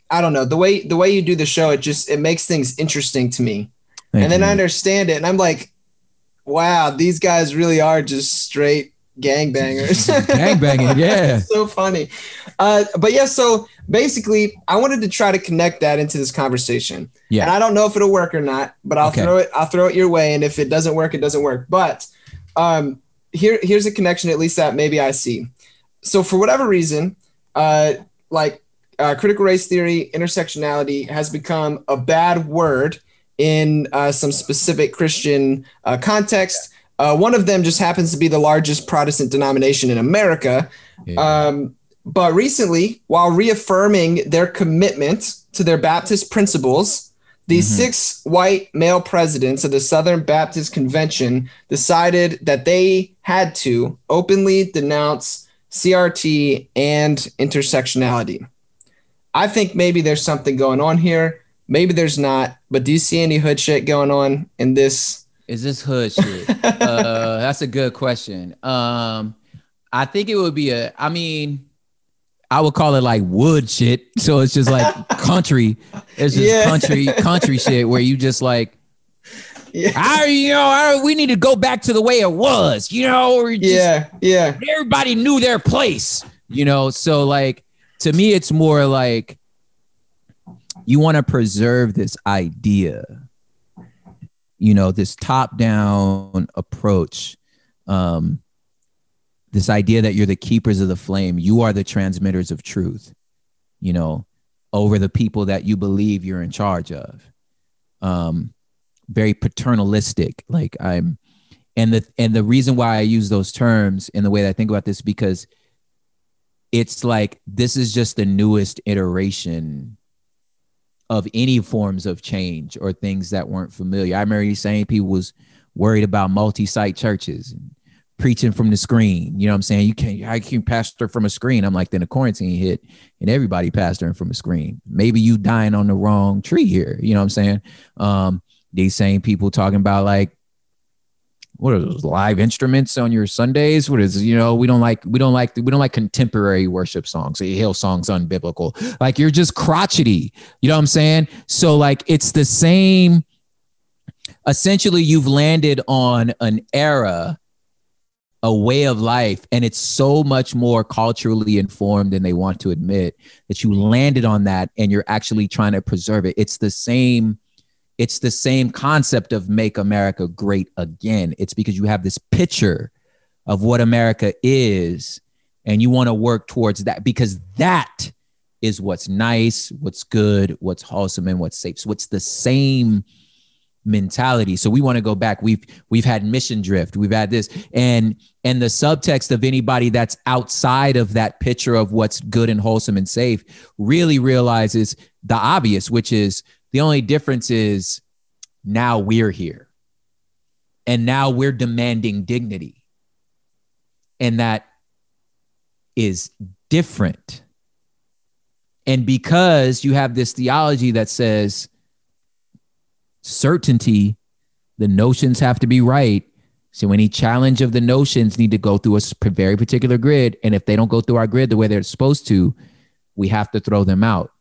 I don't know the way the way you do the show, it just it makes things interesting to me, Thank and then you. I understand it, and I'm like, wow, these guys really are just straight gangbangers. Gangbanging, yeah. so funny. Uh, but yeah, so basically, I wanted to try to connect that into this conversation. Yeah. And I don't know if it'll work or not, but I'll okay. throw it. I'll throw it your way, and if it doesn't work, it doesn't work. But um, here, here's a connection, at least that maybe I see. So for whatever reason, uh, like uh, critical race theory, intersectionality has become a bad word in uh, some specific Christian uh, context Uh, one of them just happens to be the largest Protestant denomination in America. Yeah. Um, but recently, while reaffirming their commitment to their Baptist principles, the mm-hmm. six white male presidents of the Southern Baptist Convention decided that they had to openly denounce CRT and intersectionality. I think maybe there's something going on here. Maybe there's not. But do you see any hood shit going on in this? Is this hood shit? uh, that's a good question. Um, I think it would be a. I mean, I would call it like wood shit. So it's just like country. It's just yeah. country, country shit where you just like, yeah. I, you know, I, we need to go back to the way it was, you know, just, yeah, yeah. Everybody knew their place, you know. So like, to me, it's more like you want to preserve this idea, you know, this top-down approach. Um, this idea that you're the keepers of the flame, you are the transmitters of truth, you know, over the people that you believe you're in charge of. Um, very paternalistic. Like I'm, and the and the reason why I use those terms in the way that I think about this because it's like this is just the newest iteration of any forms of change or things that weren't familiar. I remember you saying people was worried about multi-site churches and preaching from the screen. You know what I'm saying? You can't, I can pastor from a screen. I'm like, then the quarantine hit and everybody pastoring from a screen. Maybe you dying on the wrong tree here. You know what I'm saying? Um, these same people talking about like, what are those live instruments on your Sundays? What is you know we don't like we don't like we don't like contemporary worship songs. Hillsong's unbiblical. Like you're just crotchety. You know what I'm saying? So like it's the same. Essentially, you've landed on an era a way of life and it's so much more culturally informed than they want to admit that you landed on that and you're actually trying to preserve it it's the same it's the same concept of make america great again it's because you have this picture of what america is and you want to work towards that because that is what's nice what's good what's wholesome and what's safe so it's the same mentality. So we want to go back. We've we've had mission drift. We've had this and and the subtext of anybody that's outside of that picture of what's good and wholesome and safe really realizes the obvious, which is the only difference is now we're here. And now we're demanding dignity. And that is different. And because you have this theology that says certainty, the notions have to be right. So any challenge of the notions need to go through a very particular grid. And if they don't go through our grid the way they're supposed to, we have to throw them out.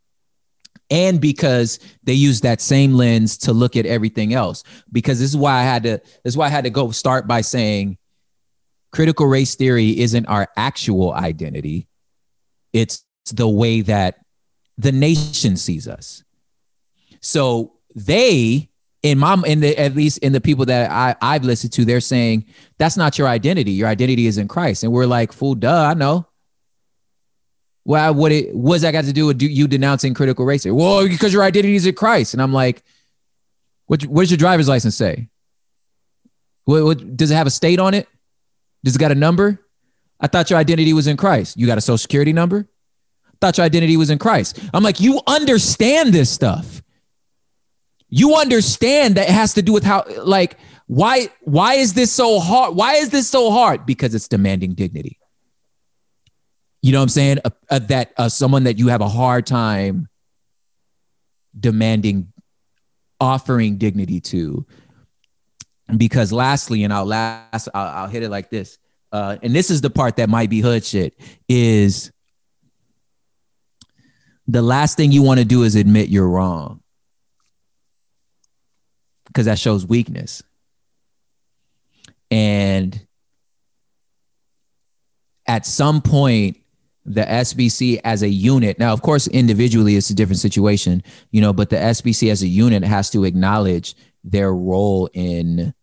And because they use that same lens to look at everything else. Because this is why I had to, this is why I had to go start by saying critical race theory isn't our actual identity. It's the way that the nation sees us. So they in my in the at least in the people that I I've listened to, they're saying that's not your identity. Your identity is in Christ, and we're like, fool, duh, I know. Well, what it what's that got to do with you denouncing critical race? Well, because your identity is in Christ, and I'm like, what what does your driver's license say? What, what does it have a state on it? Does it got a number? I thought your identity was in Christ. You got a social security number? I thought your identity was in Christ. I'm like, you understand this stuff you understand that it has to do with how like why why is this so hard why is this so hard because it's demanding dignity you know what i'm saying? Uh, uh, that uh, someone that you have a hard time demanding offering dignity to. Because lastly and i'll last i'll, I'll hit it like this uh, and this is the part that might be hood shit is the last thing you want to do is admit you're wrong. Because that shows weakness. And at some point, the SBC as a unit, now, of course, individually, it's a different situation, you know, but the SBC as a unit has to acknowledge their role in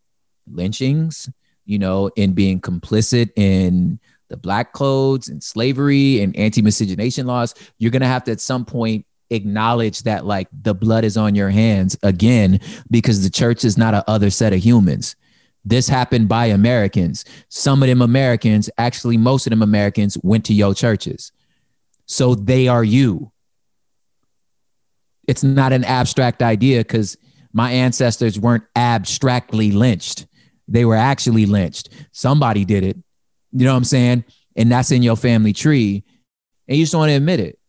lynchings, you know, in being complicit in the black codes and slavery and anti miscegenation laws. You're going to have to, at some point, acknowledge that like the blood is on your hands again because the church is not a other set of humans This happened by Americans. Some of them Americans, actually, most of them Americans went to your churches. So they are you. It's not an abstract idea because my ancestors weren't abstractly lynched. They were actually lynched. Somebody did it. You know what I'm saying? And that's in your family tree. And you just want to admit it.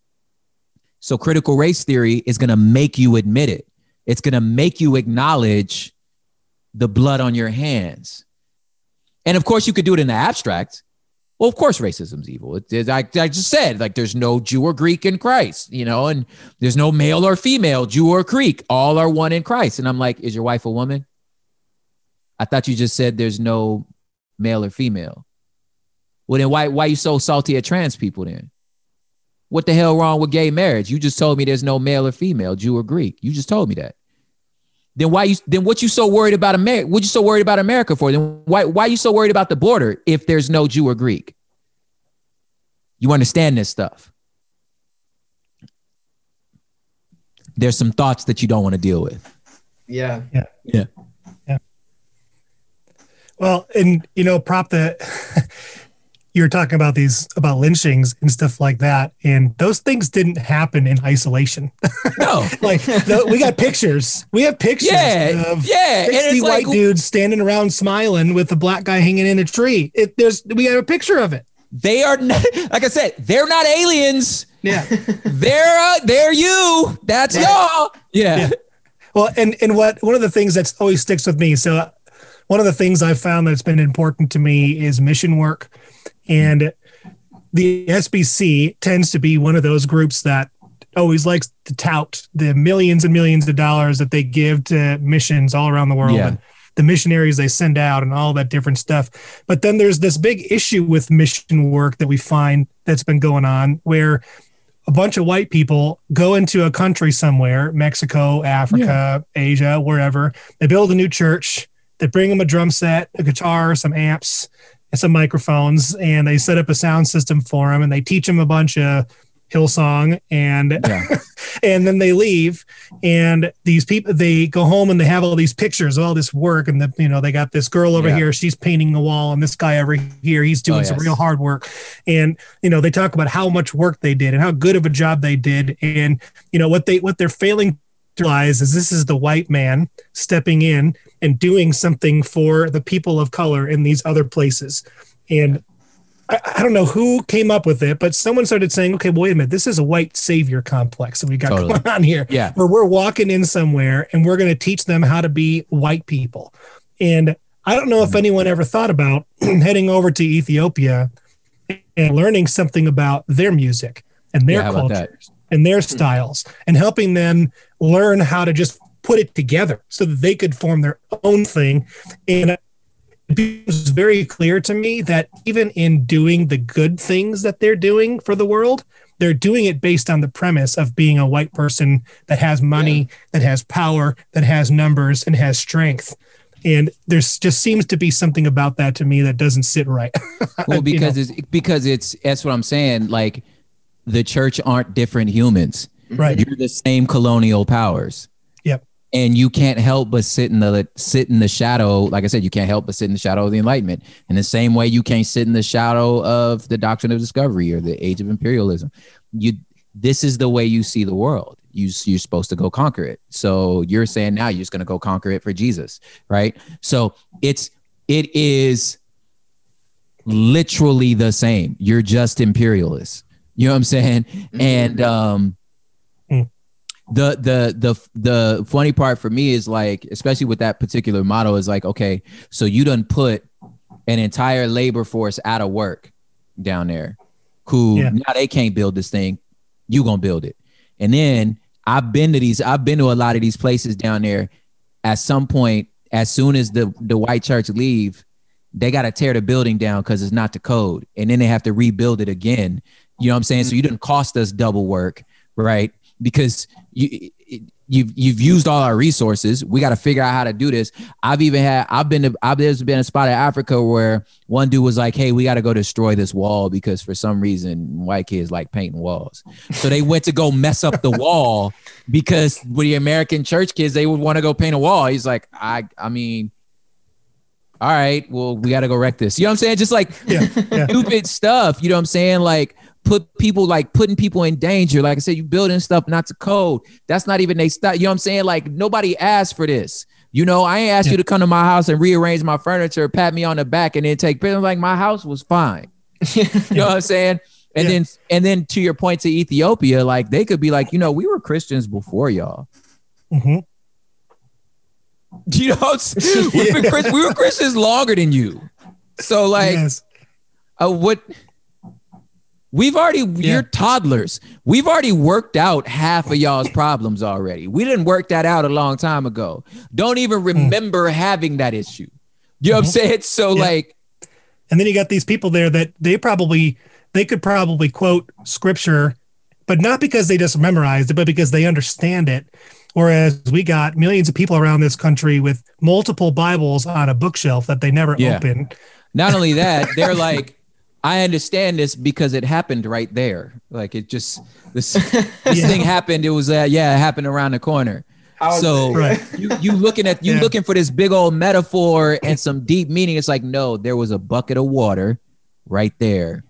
So critical race theory is going to make you admit it. It's going to make you acknowledge the blood on your hands. And of course, you could do it in the abstract. Well, of course, racism's evil. It, it, I, I just said, like, there's no Jew or Greek in Christ, you know, and there's no male or female, Jew or Greek. All are one in Christ. And I'm like, is your wife a woman? I thought you just said there's no male or female. Well, then why why you so salty at trans people then? What the hell wrong with gay marriage? You just told me there's no male or female, Jew or Greek. You just told me that. Then why you then what you so worried about America? What you so worried about America for? Then why why you so worried about the border if there's no Jew or Greek? You understand this stuff. There's some thoughts that you don't want to deal with. Yeah. Yeah. Yeah. Yeah. Well, and you know, prop that you were talking about these about lynchings and stuff like that and those things didn't happen in isolation. No. Like no, we got pictures. We have pictures yeah of yeah 60 white like, dudes standing around smiling with a black guy hanging in a tree. It, there's we have a picture of it. They are not, like i said they're not aliens. Yeah. They're uh, they're you. That's y'all. Yeah. yeah. Well and and what one of the things that's always sticks with me so one of the things i've found that's been important to me is mission work and the SBC tends to be one of those groups that always likes to tout the millions and millions of dollars that they give to missions all around the world yeah. and the missionaries they send out and all that different stuff. But then there's this big issue with mission work that we find that's been going on where a bunch of white people go into a country somewhere, Mexico, Africa, yeah. Asia, wherever. They build a new church. They bring them a drum set, a guitar, some amps, some microphones and they set up a sound system for him and they teach him a bunch of Hillsong and yeah. and then they leave and these people they go home and they have all these pictures of all this work and the, you know they got this girl over yeah. here she's painting the wall and this guy over here he's doing oh, some real hard work and you know they talk about how much work they did and how good of a job they did and you know what they what they're failing realize is this is the white man stepping in and doing something for the people of color in these other places. And I, I, don't know who came up with it, but someone started saying, okay, well, wait a minute, this is a white savior complex that we got totally. going on here. Yeah. Where we're walking in somewhere and we're going to teach them how to be white people. And I don't know if anyone ever thought about heading over to Ethiopia and learning something about their music and their yeah, cultures and their hmm. styles and helping them learn how to just put it together so that they could form their own thing. And it was very clear to me that even in doing the good things that they're doing for the world, they're doing it based on the premise of being a white person that has money, yeah. that has power, that has numbers, and has strength. And there's just seems to be something about that to me that doesn't sit right. well, because you know? it's because it's that's what I'm saying. Like the church aren't different humans. Right. You're the same colonial powers. Yep. and you can't help but sit in the sit in the shadow like i said you can't help but sit in the shadow of the enlightenment. In the same way you can't sit in the shadow of the doctrine of discovery or the age of imperialism. You this is the way you see the world. You, you're supposed to go conquer it. So you're saying now you're just going to go conquer it for jesus right? So it's it is literally the same. You're just imperialists you know what i'm saying? Mm-hmm. and um the the the the funny part for me is like especially with that particular model is like okay so you done put an entire labor force out of work down there who yeah. now they can't build this thing. You gonna build it. And then i've been to these i've been to a lot of these places down there. At some point as soon as the the white church leave they got to tear the building down because it's not the code. And then they have to rebuild it again you know what i'm saying so you didn't cost us double work right because you you've you've used all our resources. We got to figure out how to do this. I've even had I've been to, I've there's been a spot in Africa where one dude was like, "Hey, we got to go destroy this wall because for some reason white kids like painting walls." So they went to go mess up the wall because with the American church kids they would want to go paint a wall. He's like, "I I mean." all right, well, we got to go wreck this. You know what I'm saying? Just like Yeah, yeah. stupid stuff. You know what I'm saying? Like put people like putting people in danger. Like I said, you building stuff not to code. That's not even they stop. You know what I'm saying? Like nobody asked for this. You know, I ain't asked Yeah. you to come to my house and rearrange my furniture, pat me on the back, and then take pictures. Like my house was fine. You know what I'm saying? And Yeah. then and then to your point to Ethiopia, like they could be like, you know, we were Christians before y'all. hmm You know, what I'm? We've been Chris- we were Christians longer than you. So like yes. uh, what we've already you're toddlers we've already worked out half of y'all's problems already we didn't work that out a long time ago don't even hmm. remember having that issue you know what i'm mm-hmm. saying so Yeah. like And then you got these people there that they probably they could probably quote scripture, but not because they just memorized it, but because they understand it. Whereas we got millions of people around this country with multiple Bibles on a bookshelf that they never Yeah. open. not only that they're like i understand this because it happened right there like it just this this Yeah. thing happened it was uh, yeah it happened around the corner so Right. you you looking at you Yeah. looking for this big old metaphor and some deep meaning. It's like no, there was a bucket of water right there,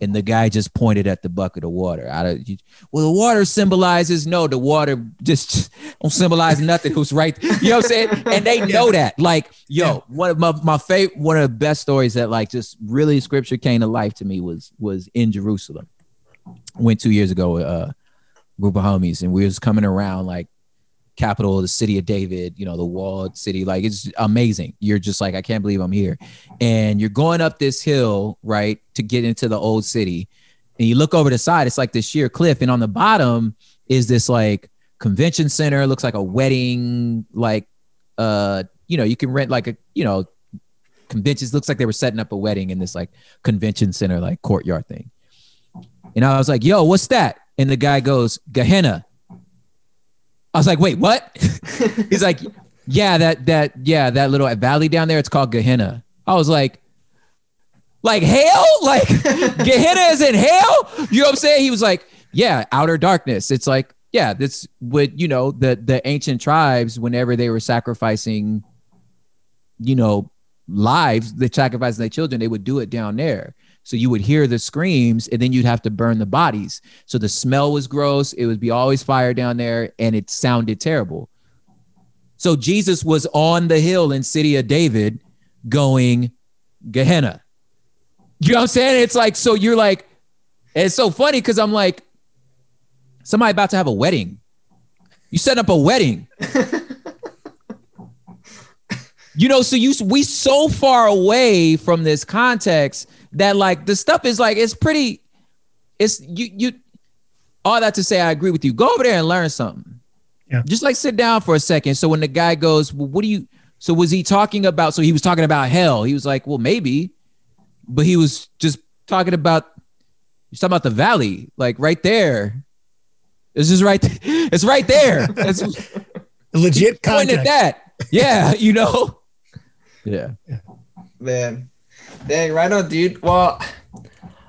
and the guy just pointed at the bucket of water. Of you, well, the water symbolizes no, the water just don't symbolize nothing. Who's right? You know what I'm saying? And they know that. Like yo, one of my my favorite, one of the best stories that like just really scripture came to life to me was was in Jerusalem. Went two years ago with uh, a group of homies, and we was coming around like capital the city of David, you know, the walled city. Like it's amazing. You're just like, I can't believe I'm here. And you're going up this hill, right, to get into the old city. And you look over the side, it's like this sheer cliff. And on the bottom is this like convention center, looks like a wedding, like uh, you know, you can rent like a, you know, conventions, looks like they were setting up a wedding in this like convention center, like courtyard thing. And I was like, yo, what's that? And the guy goes, Gehenna. I was like, wait, what? He's like, yeah, that that yeah, that little valley down there, it's called Gehenna. I was like, like hell? Like Gehenna is in hell? You know what I'm saying? He was like, yeah, outer darkness. It's like, yeah, that's what you know, the the ancient tribes, whenever they were sacrificing, you know, lives, they sacrificing their children, they would do it down there. So you would hear the screams and then you'd have to burn the bodies. So the smell was gross. It would be always fire down there and it sounded terrible. So Jesus was on the hill in City of David going Gehenna. You know what I'm saying? It's like, so you're like, it's so funny because I'm like, somebody about to have a wedding. You set up a wedding. you know, so you we so far away from this context that like the stuff is like it's pretty it's you you all that to say I agree with you. Go over there and learn something. Yeah. Just like sit down for a second. So when the guy goes, well, what do you so was he talking about so he was talking about hell. He was like, well, maybe, but he was just talking about he's talking about the valley, like right there. It's just right, it's right there. It's Legit point at that. Yeah, you know. Yeah. Man, dang, right on, dude. Well,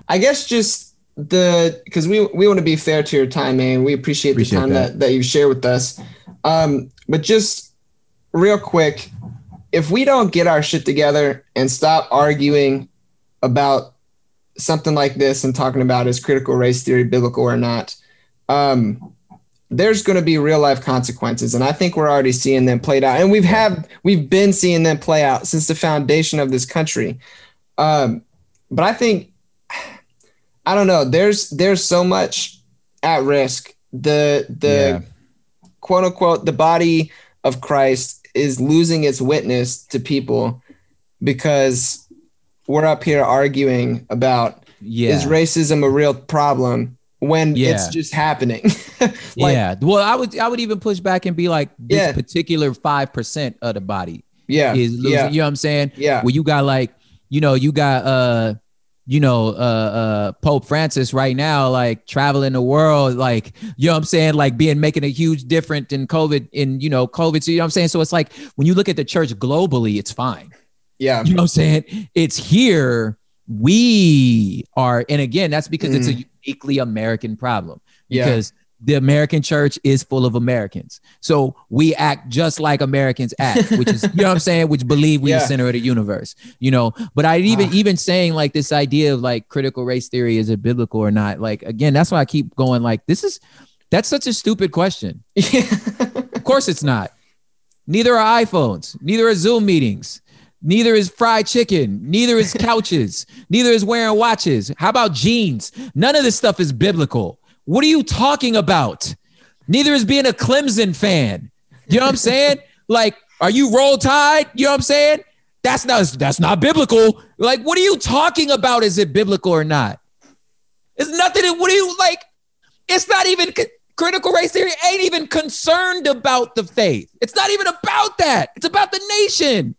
I guess just the because we we want to be fair to your time, man. We appreciate, Appreciate the time that. that. that you share with us. Um, but just real quick, if we don't get our shit together and stop arguing about something like this and talking about is critical race theory biblical or not, um, there's going to be real life consequences, and I think we're already seeing them played out, and we've had we've been seeing them play out since the foundation of this country. Um, but I think I don't know. There's there's so much at risk. The the quote unquote the body of Christ is losing its witness to people because we're up here arguing about Yeah. is racism a real problem when Yeah. it's just happening. like, yeah. Well, I would I would even push back and be like this Yeah. particular five percent of the body yeah, is losing. yeah, You know what I'm saying? yeah, Well, you got like, you know, you got uh, you know, uh uh Pope Francis right now, like traveling the world, like, you know what I'm saying, like being making a huge difference in COVID in you know, COVID. So you know what I'm saying? So it's like when you look at the church globally, it's fine. yeah, You know what I'm saying? It's here. We are, and again, that's because it's a uniquely American problem. Yeah. The American church is full of Americans. So we act just like Americans act, which is, you know what I'm saying? Which believe we yeah. the center of the universe, you know? But I even, uh. even saying like this idea of like critical race theory, is it biblical or not? Like, again, that's why I keep going like, this is, that's such a stupid question. of course it's not. Neither are iPhones, neither are Zoom meetings. Neither is fried chicken. Neither is couches. neither is wearing watches. How about jeans? None of this stuff is biblical. What are you talking about? Neither is being a Clemson fan. You know what I'm saying? like, are you roll tide? You know what I'm saying? That's not that's not biblical. Like, what are you talking about? Is it biblical or not? It's nothing. What are you like? It's not even critical race theory ain't even concerned about the faith. It's not even about that. It's about the nation.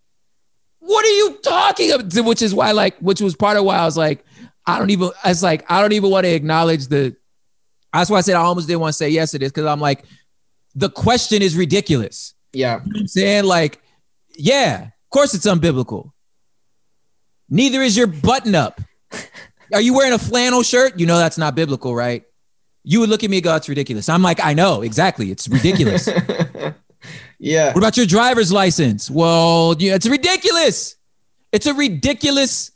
What are you talking about? Which is why, like, which was part of why I was like, I don't even. It's like I don't even want to acknowledge the that's why I said I almost didn't want to say yes to this because I'm like, the question is ridiculous. Yeah. You know I'm saying? Like, yeah, of course it's unbiblical. Neither is your button up. Are you wearing a flannel shirt? You know that's not biblical, right? You would look at me and go, it's ridiculous. I'm like, I know, exactly. It's ridiculous. yeah. What about your driver's license? Well, yeah, it's ridiculous. It's a ridiculous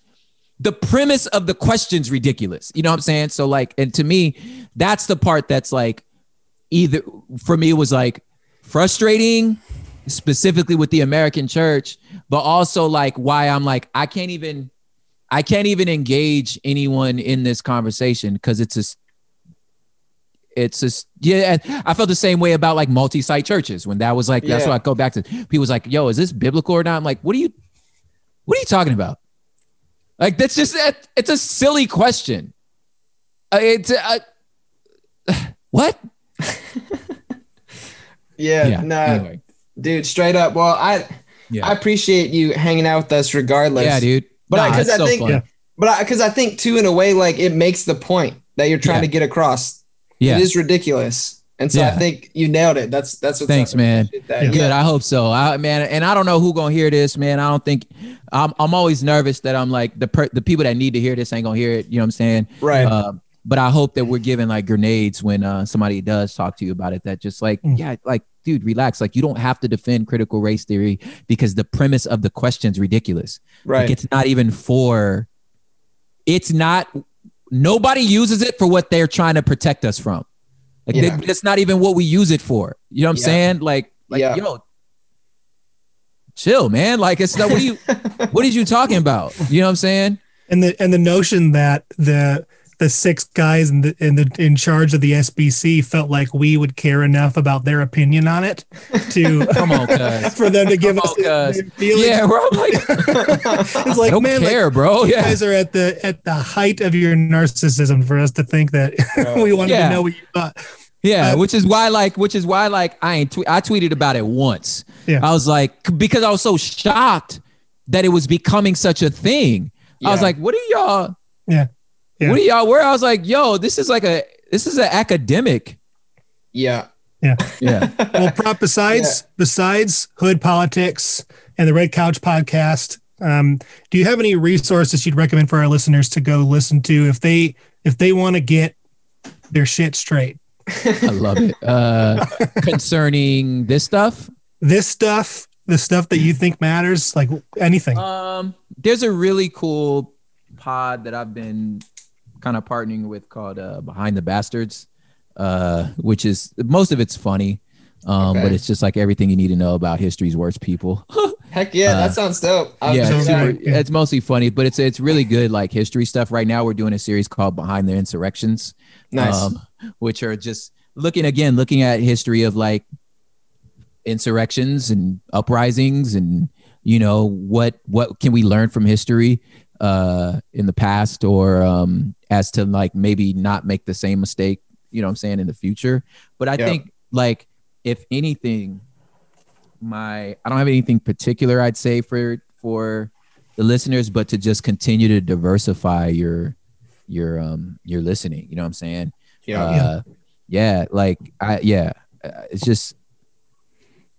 the premise of the question's ridiculous. You know what I'm saying? So like, and to me, that's the part that's like either for me was like frustrating, specifically with the American church, but also like why I'm like, I can't even I can't even engage anyone in this conversation because it's a it's just yeah i felt the same way about like multi-site churches when that was like yeah. that's what i go back to people was like yo is this biblical or not i'm like what are you what are you talking about like that's just that. it's a silly question. Uh, it's uh, what? yeah, yeah, no, anyway. dude, straight up. Well, I yeah. I appreciate you hanging out with us regardless. Yeah, dude. But because nah, I, I so think, fun. but because I, I, think too, in a way, like it makes the point that you're trying yeah. to get across. Yeah, it is ridiculous. And so yeah. I think you nailed it. That's that's what. Thanks, man. Good. I hope so. I man, and I don't know who gonna hear this, man. I don't think I'm. I'm always nervous that I'm like the per, the people that need to hear this ain't gonna hear it. You know what I'm saying? Right. Uh, but I hope that we're giving like grenades when uh, somebody does talk to you about it. That just like, mm. yeah, like, dude, relax. Like, you don't have to defend critical race theory because the premise of the question is ridiculous. Right. Like, it's not even for. It's not. Nobody uses it for what they're trying to protect us from. Like yeah. they, that's not even what we use it for. You know what I'm yeah. saying? Like, like yeah. yo, chill, man. Like it's not what are you what are you talking about? You know what I'm saying? And the and the notion that the the six guys in the in the in charge of the SBC felt like we would care enough about their opinion on it to come on, cuz. for them to give come us on, yeah, bro. Like, it's like don't man, care, like, bro. Yeah. You guys are at the at the height of your narcissism for us to think that we wanted yeah. to know what you thought. Yeah, uh, which is why like which is why like I ain't tw- I tweeted about it once. Yeah. I was like because I was so shocked that it was becoming such a thing. Yeah. I was like, what are y'all? Yeah. yeah. What are y'all where? I was like, yo, this is like a this is an academic. Yeah. Yeah. Yeah. well, prop besides yeah. besides hood politics and the Red Couch podcast, um, do you have any resources you'd recommend for our listeners to go listen to if they if they want to get their shit straight? I love it. Uh, concerning this stuff, this stuff, the stuff that you think matters, like anything. Um, there's a really cool pod that I've been kind of partnering with called uh, Behind the Bastards, uh, which is most of it's funny, um, okay. but it's just like everything you need to know about history's worst people. Heck yeah, that uh, sounds dope. I'll yeah, it's, super, it's, mostly funny, but it's it's really good like history stuff. Right now, we're doing a series called Behind the Insurrections, Nice. Um, which are just looking again, looking at history of like insurrections and uprisings and you know what what can we learn from history uh in the past or um as to like maybe not make the same mistake you know what i'm saying in the future but i yep. think like if anything my i don't have anything particular i'd say for for the listeners but to just continue to diversify your you're um you're listening. You know what I'm saying? Yeah. Uh, yeah. Like I yeah. Uh, it's just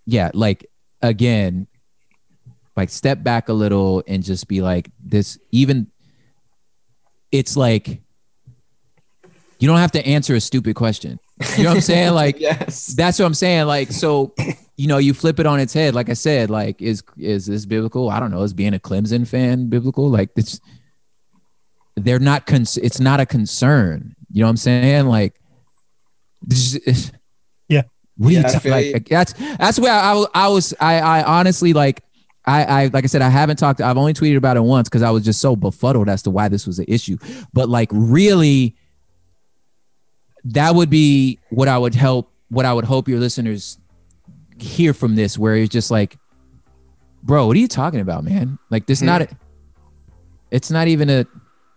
yeah. Like again, like step back a little and just be like this. Even it's like you don't have to answer a stupid question. You know what I'm saying? Like yes. that's what I'm saying. Like, so you know, you flip it on its head. Like I said, like, is is this biblical? I don't know. Is being a Clemson fan biblical? Like it's they're not cons- it's not a concern. You know what I'm saying? Like this is- Yeah. What are you I ta- like? you. That's that's where I, was- I was I I honestly like I, I like I said I haven't talked I've only tweeted about it once because I was just so befuddled as to why this was an issue. But like really that would be what I would help what I would hope your listeners hear from this where it's just like bro what are you talking about man? Like this hmm. not a, it's not even a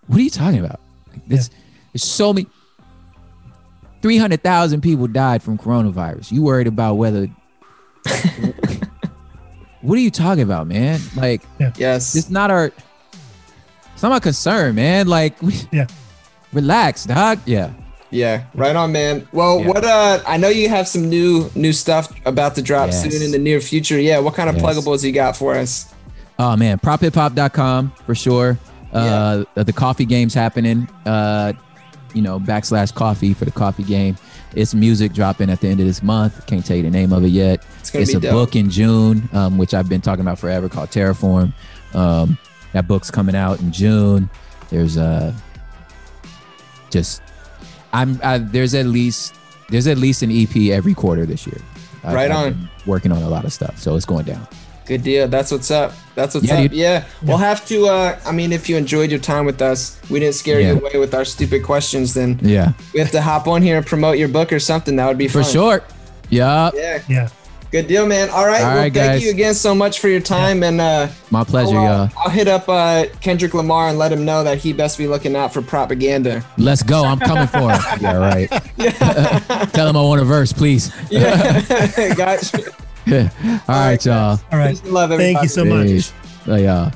what are you talking about? Like this there's so many 300,000 people died from coronavirus. You worried about whether what are you talking about man? Like Yes. it's not our it's not my concern man. Like we, Yeah. relax dog. Yeah Yeah, right on, man. Well, Yeah. what uh I know you have some new new stuff about to drop Yes. soon in the near future. Yeah, what kind of Yes. pluggables you got for us? Oh man, prophiphop.com for sure. Uh, the coffee game's happening. Uh, you know, backslash coffee for the coffee game. It's music dropping at the end of this month. Can't tell you the name of it yet. It's gonna It's be a dope. book in June, um, which I've been talking about forever, called Terraform. Um, that book's coming out in June. There's uh, just I'm I, there's at least there's at least an EP every quarter this year. I've- Right I've on. working on a lot of stuff, so it's going down. Good deal. That's what's up. That's what's Yeah, up. dude. Yeah. We'll have to uh I mean if you enjoyed your time with us, we didn't scare you away with our stupid questions, then Yeah, we have to hop on here and promote your book or something. That would be for fun. sure. Yeah, Yeah. Yeah. Good deal, man. All right. All well, right, thank guys. you again so much for your time and uh my pleasure, I'll, uh, y'all. I'll hit up uh, Kendrick Lamar and let him know that he best be looking out for propaganda. Let's go. I'm coming for him. yeah, right. Yeah. Tell him I want a verse, please. Yeah, gotcha. All right, y'all. All right. Peace and love, everybody. Thank you so much. Peace. Uh, yeah.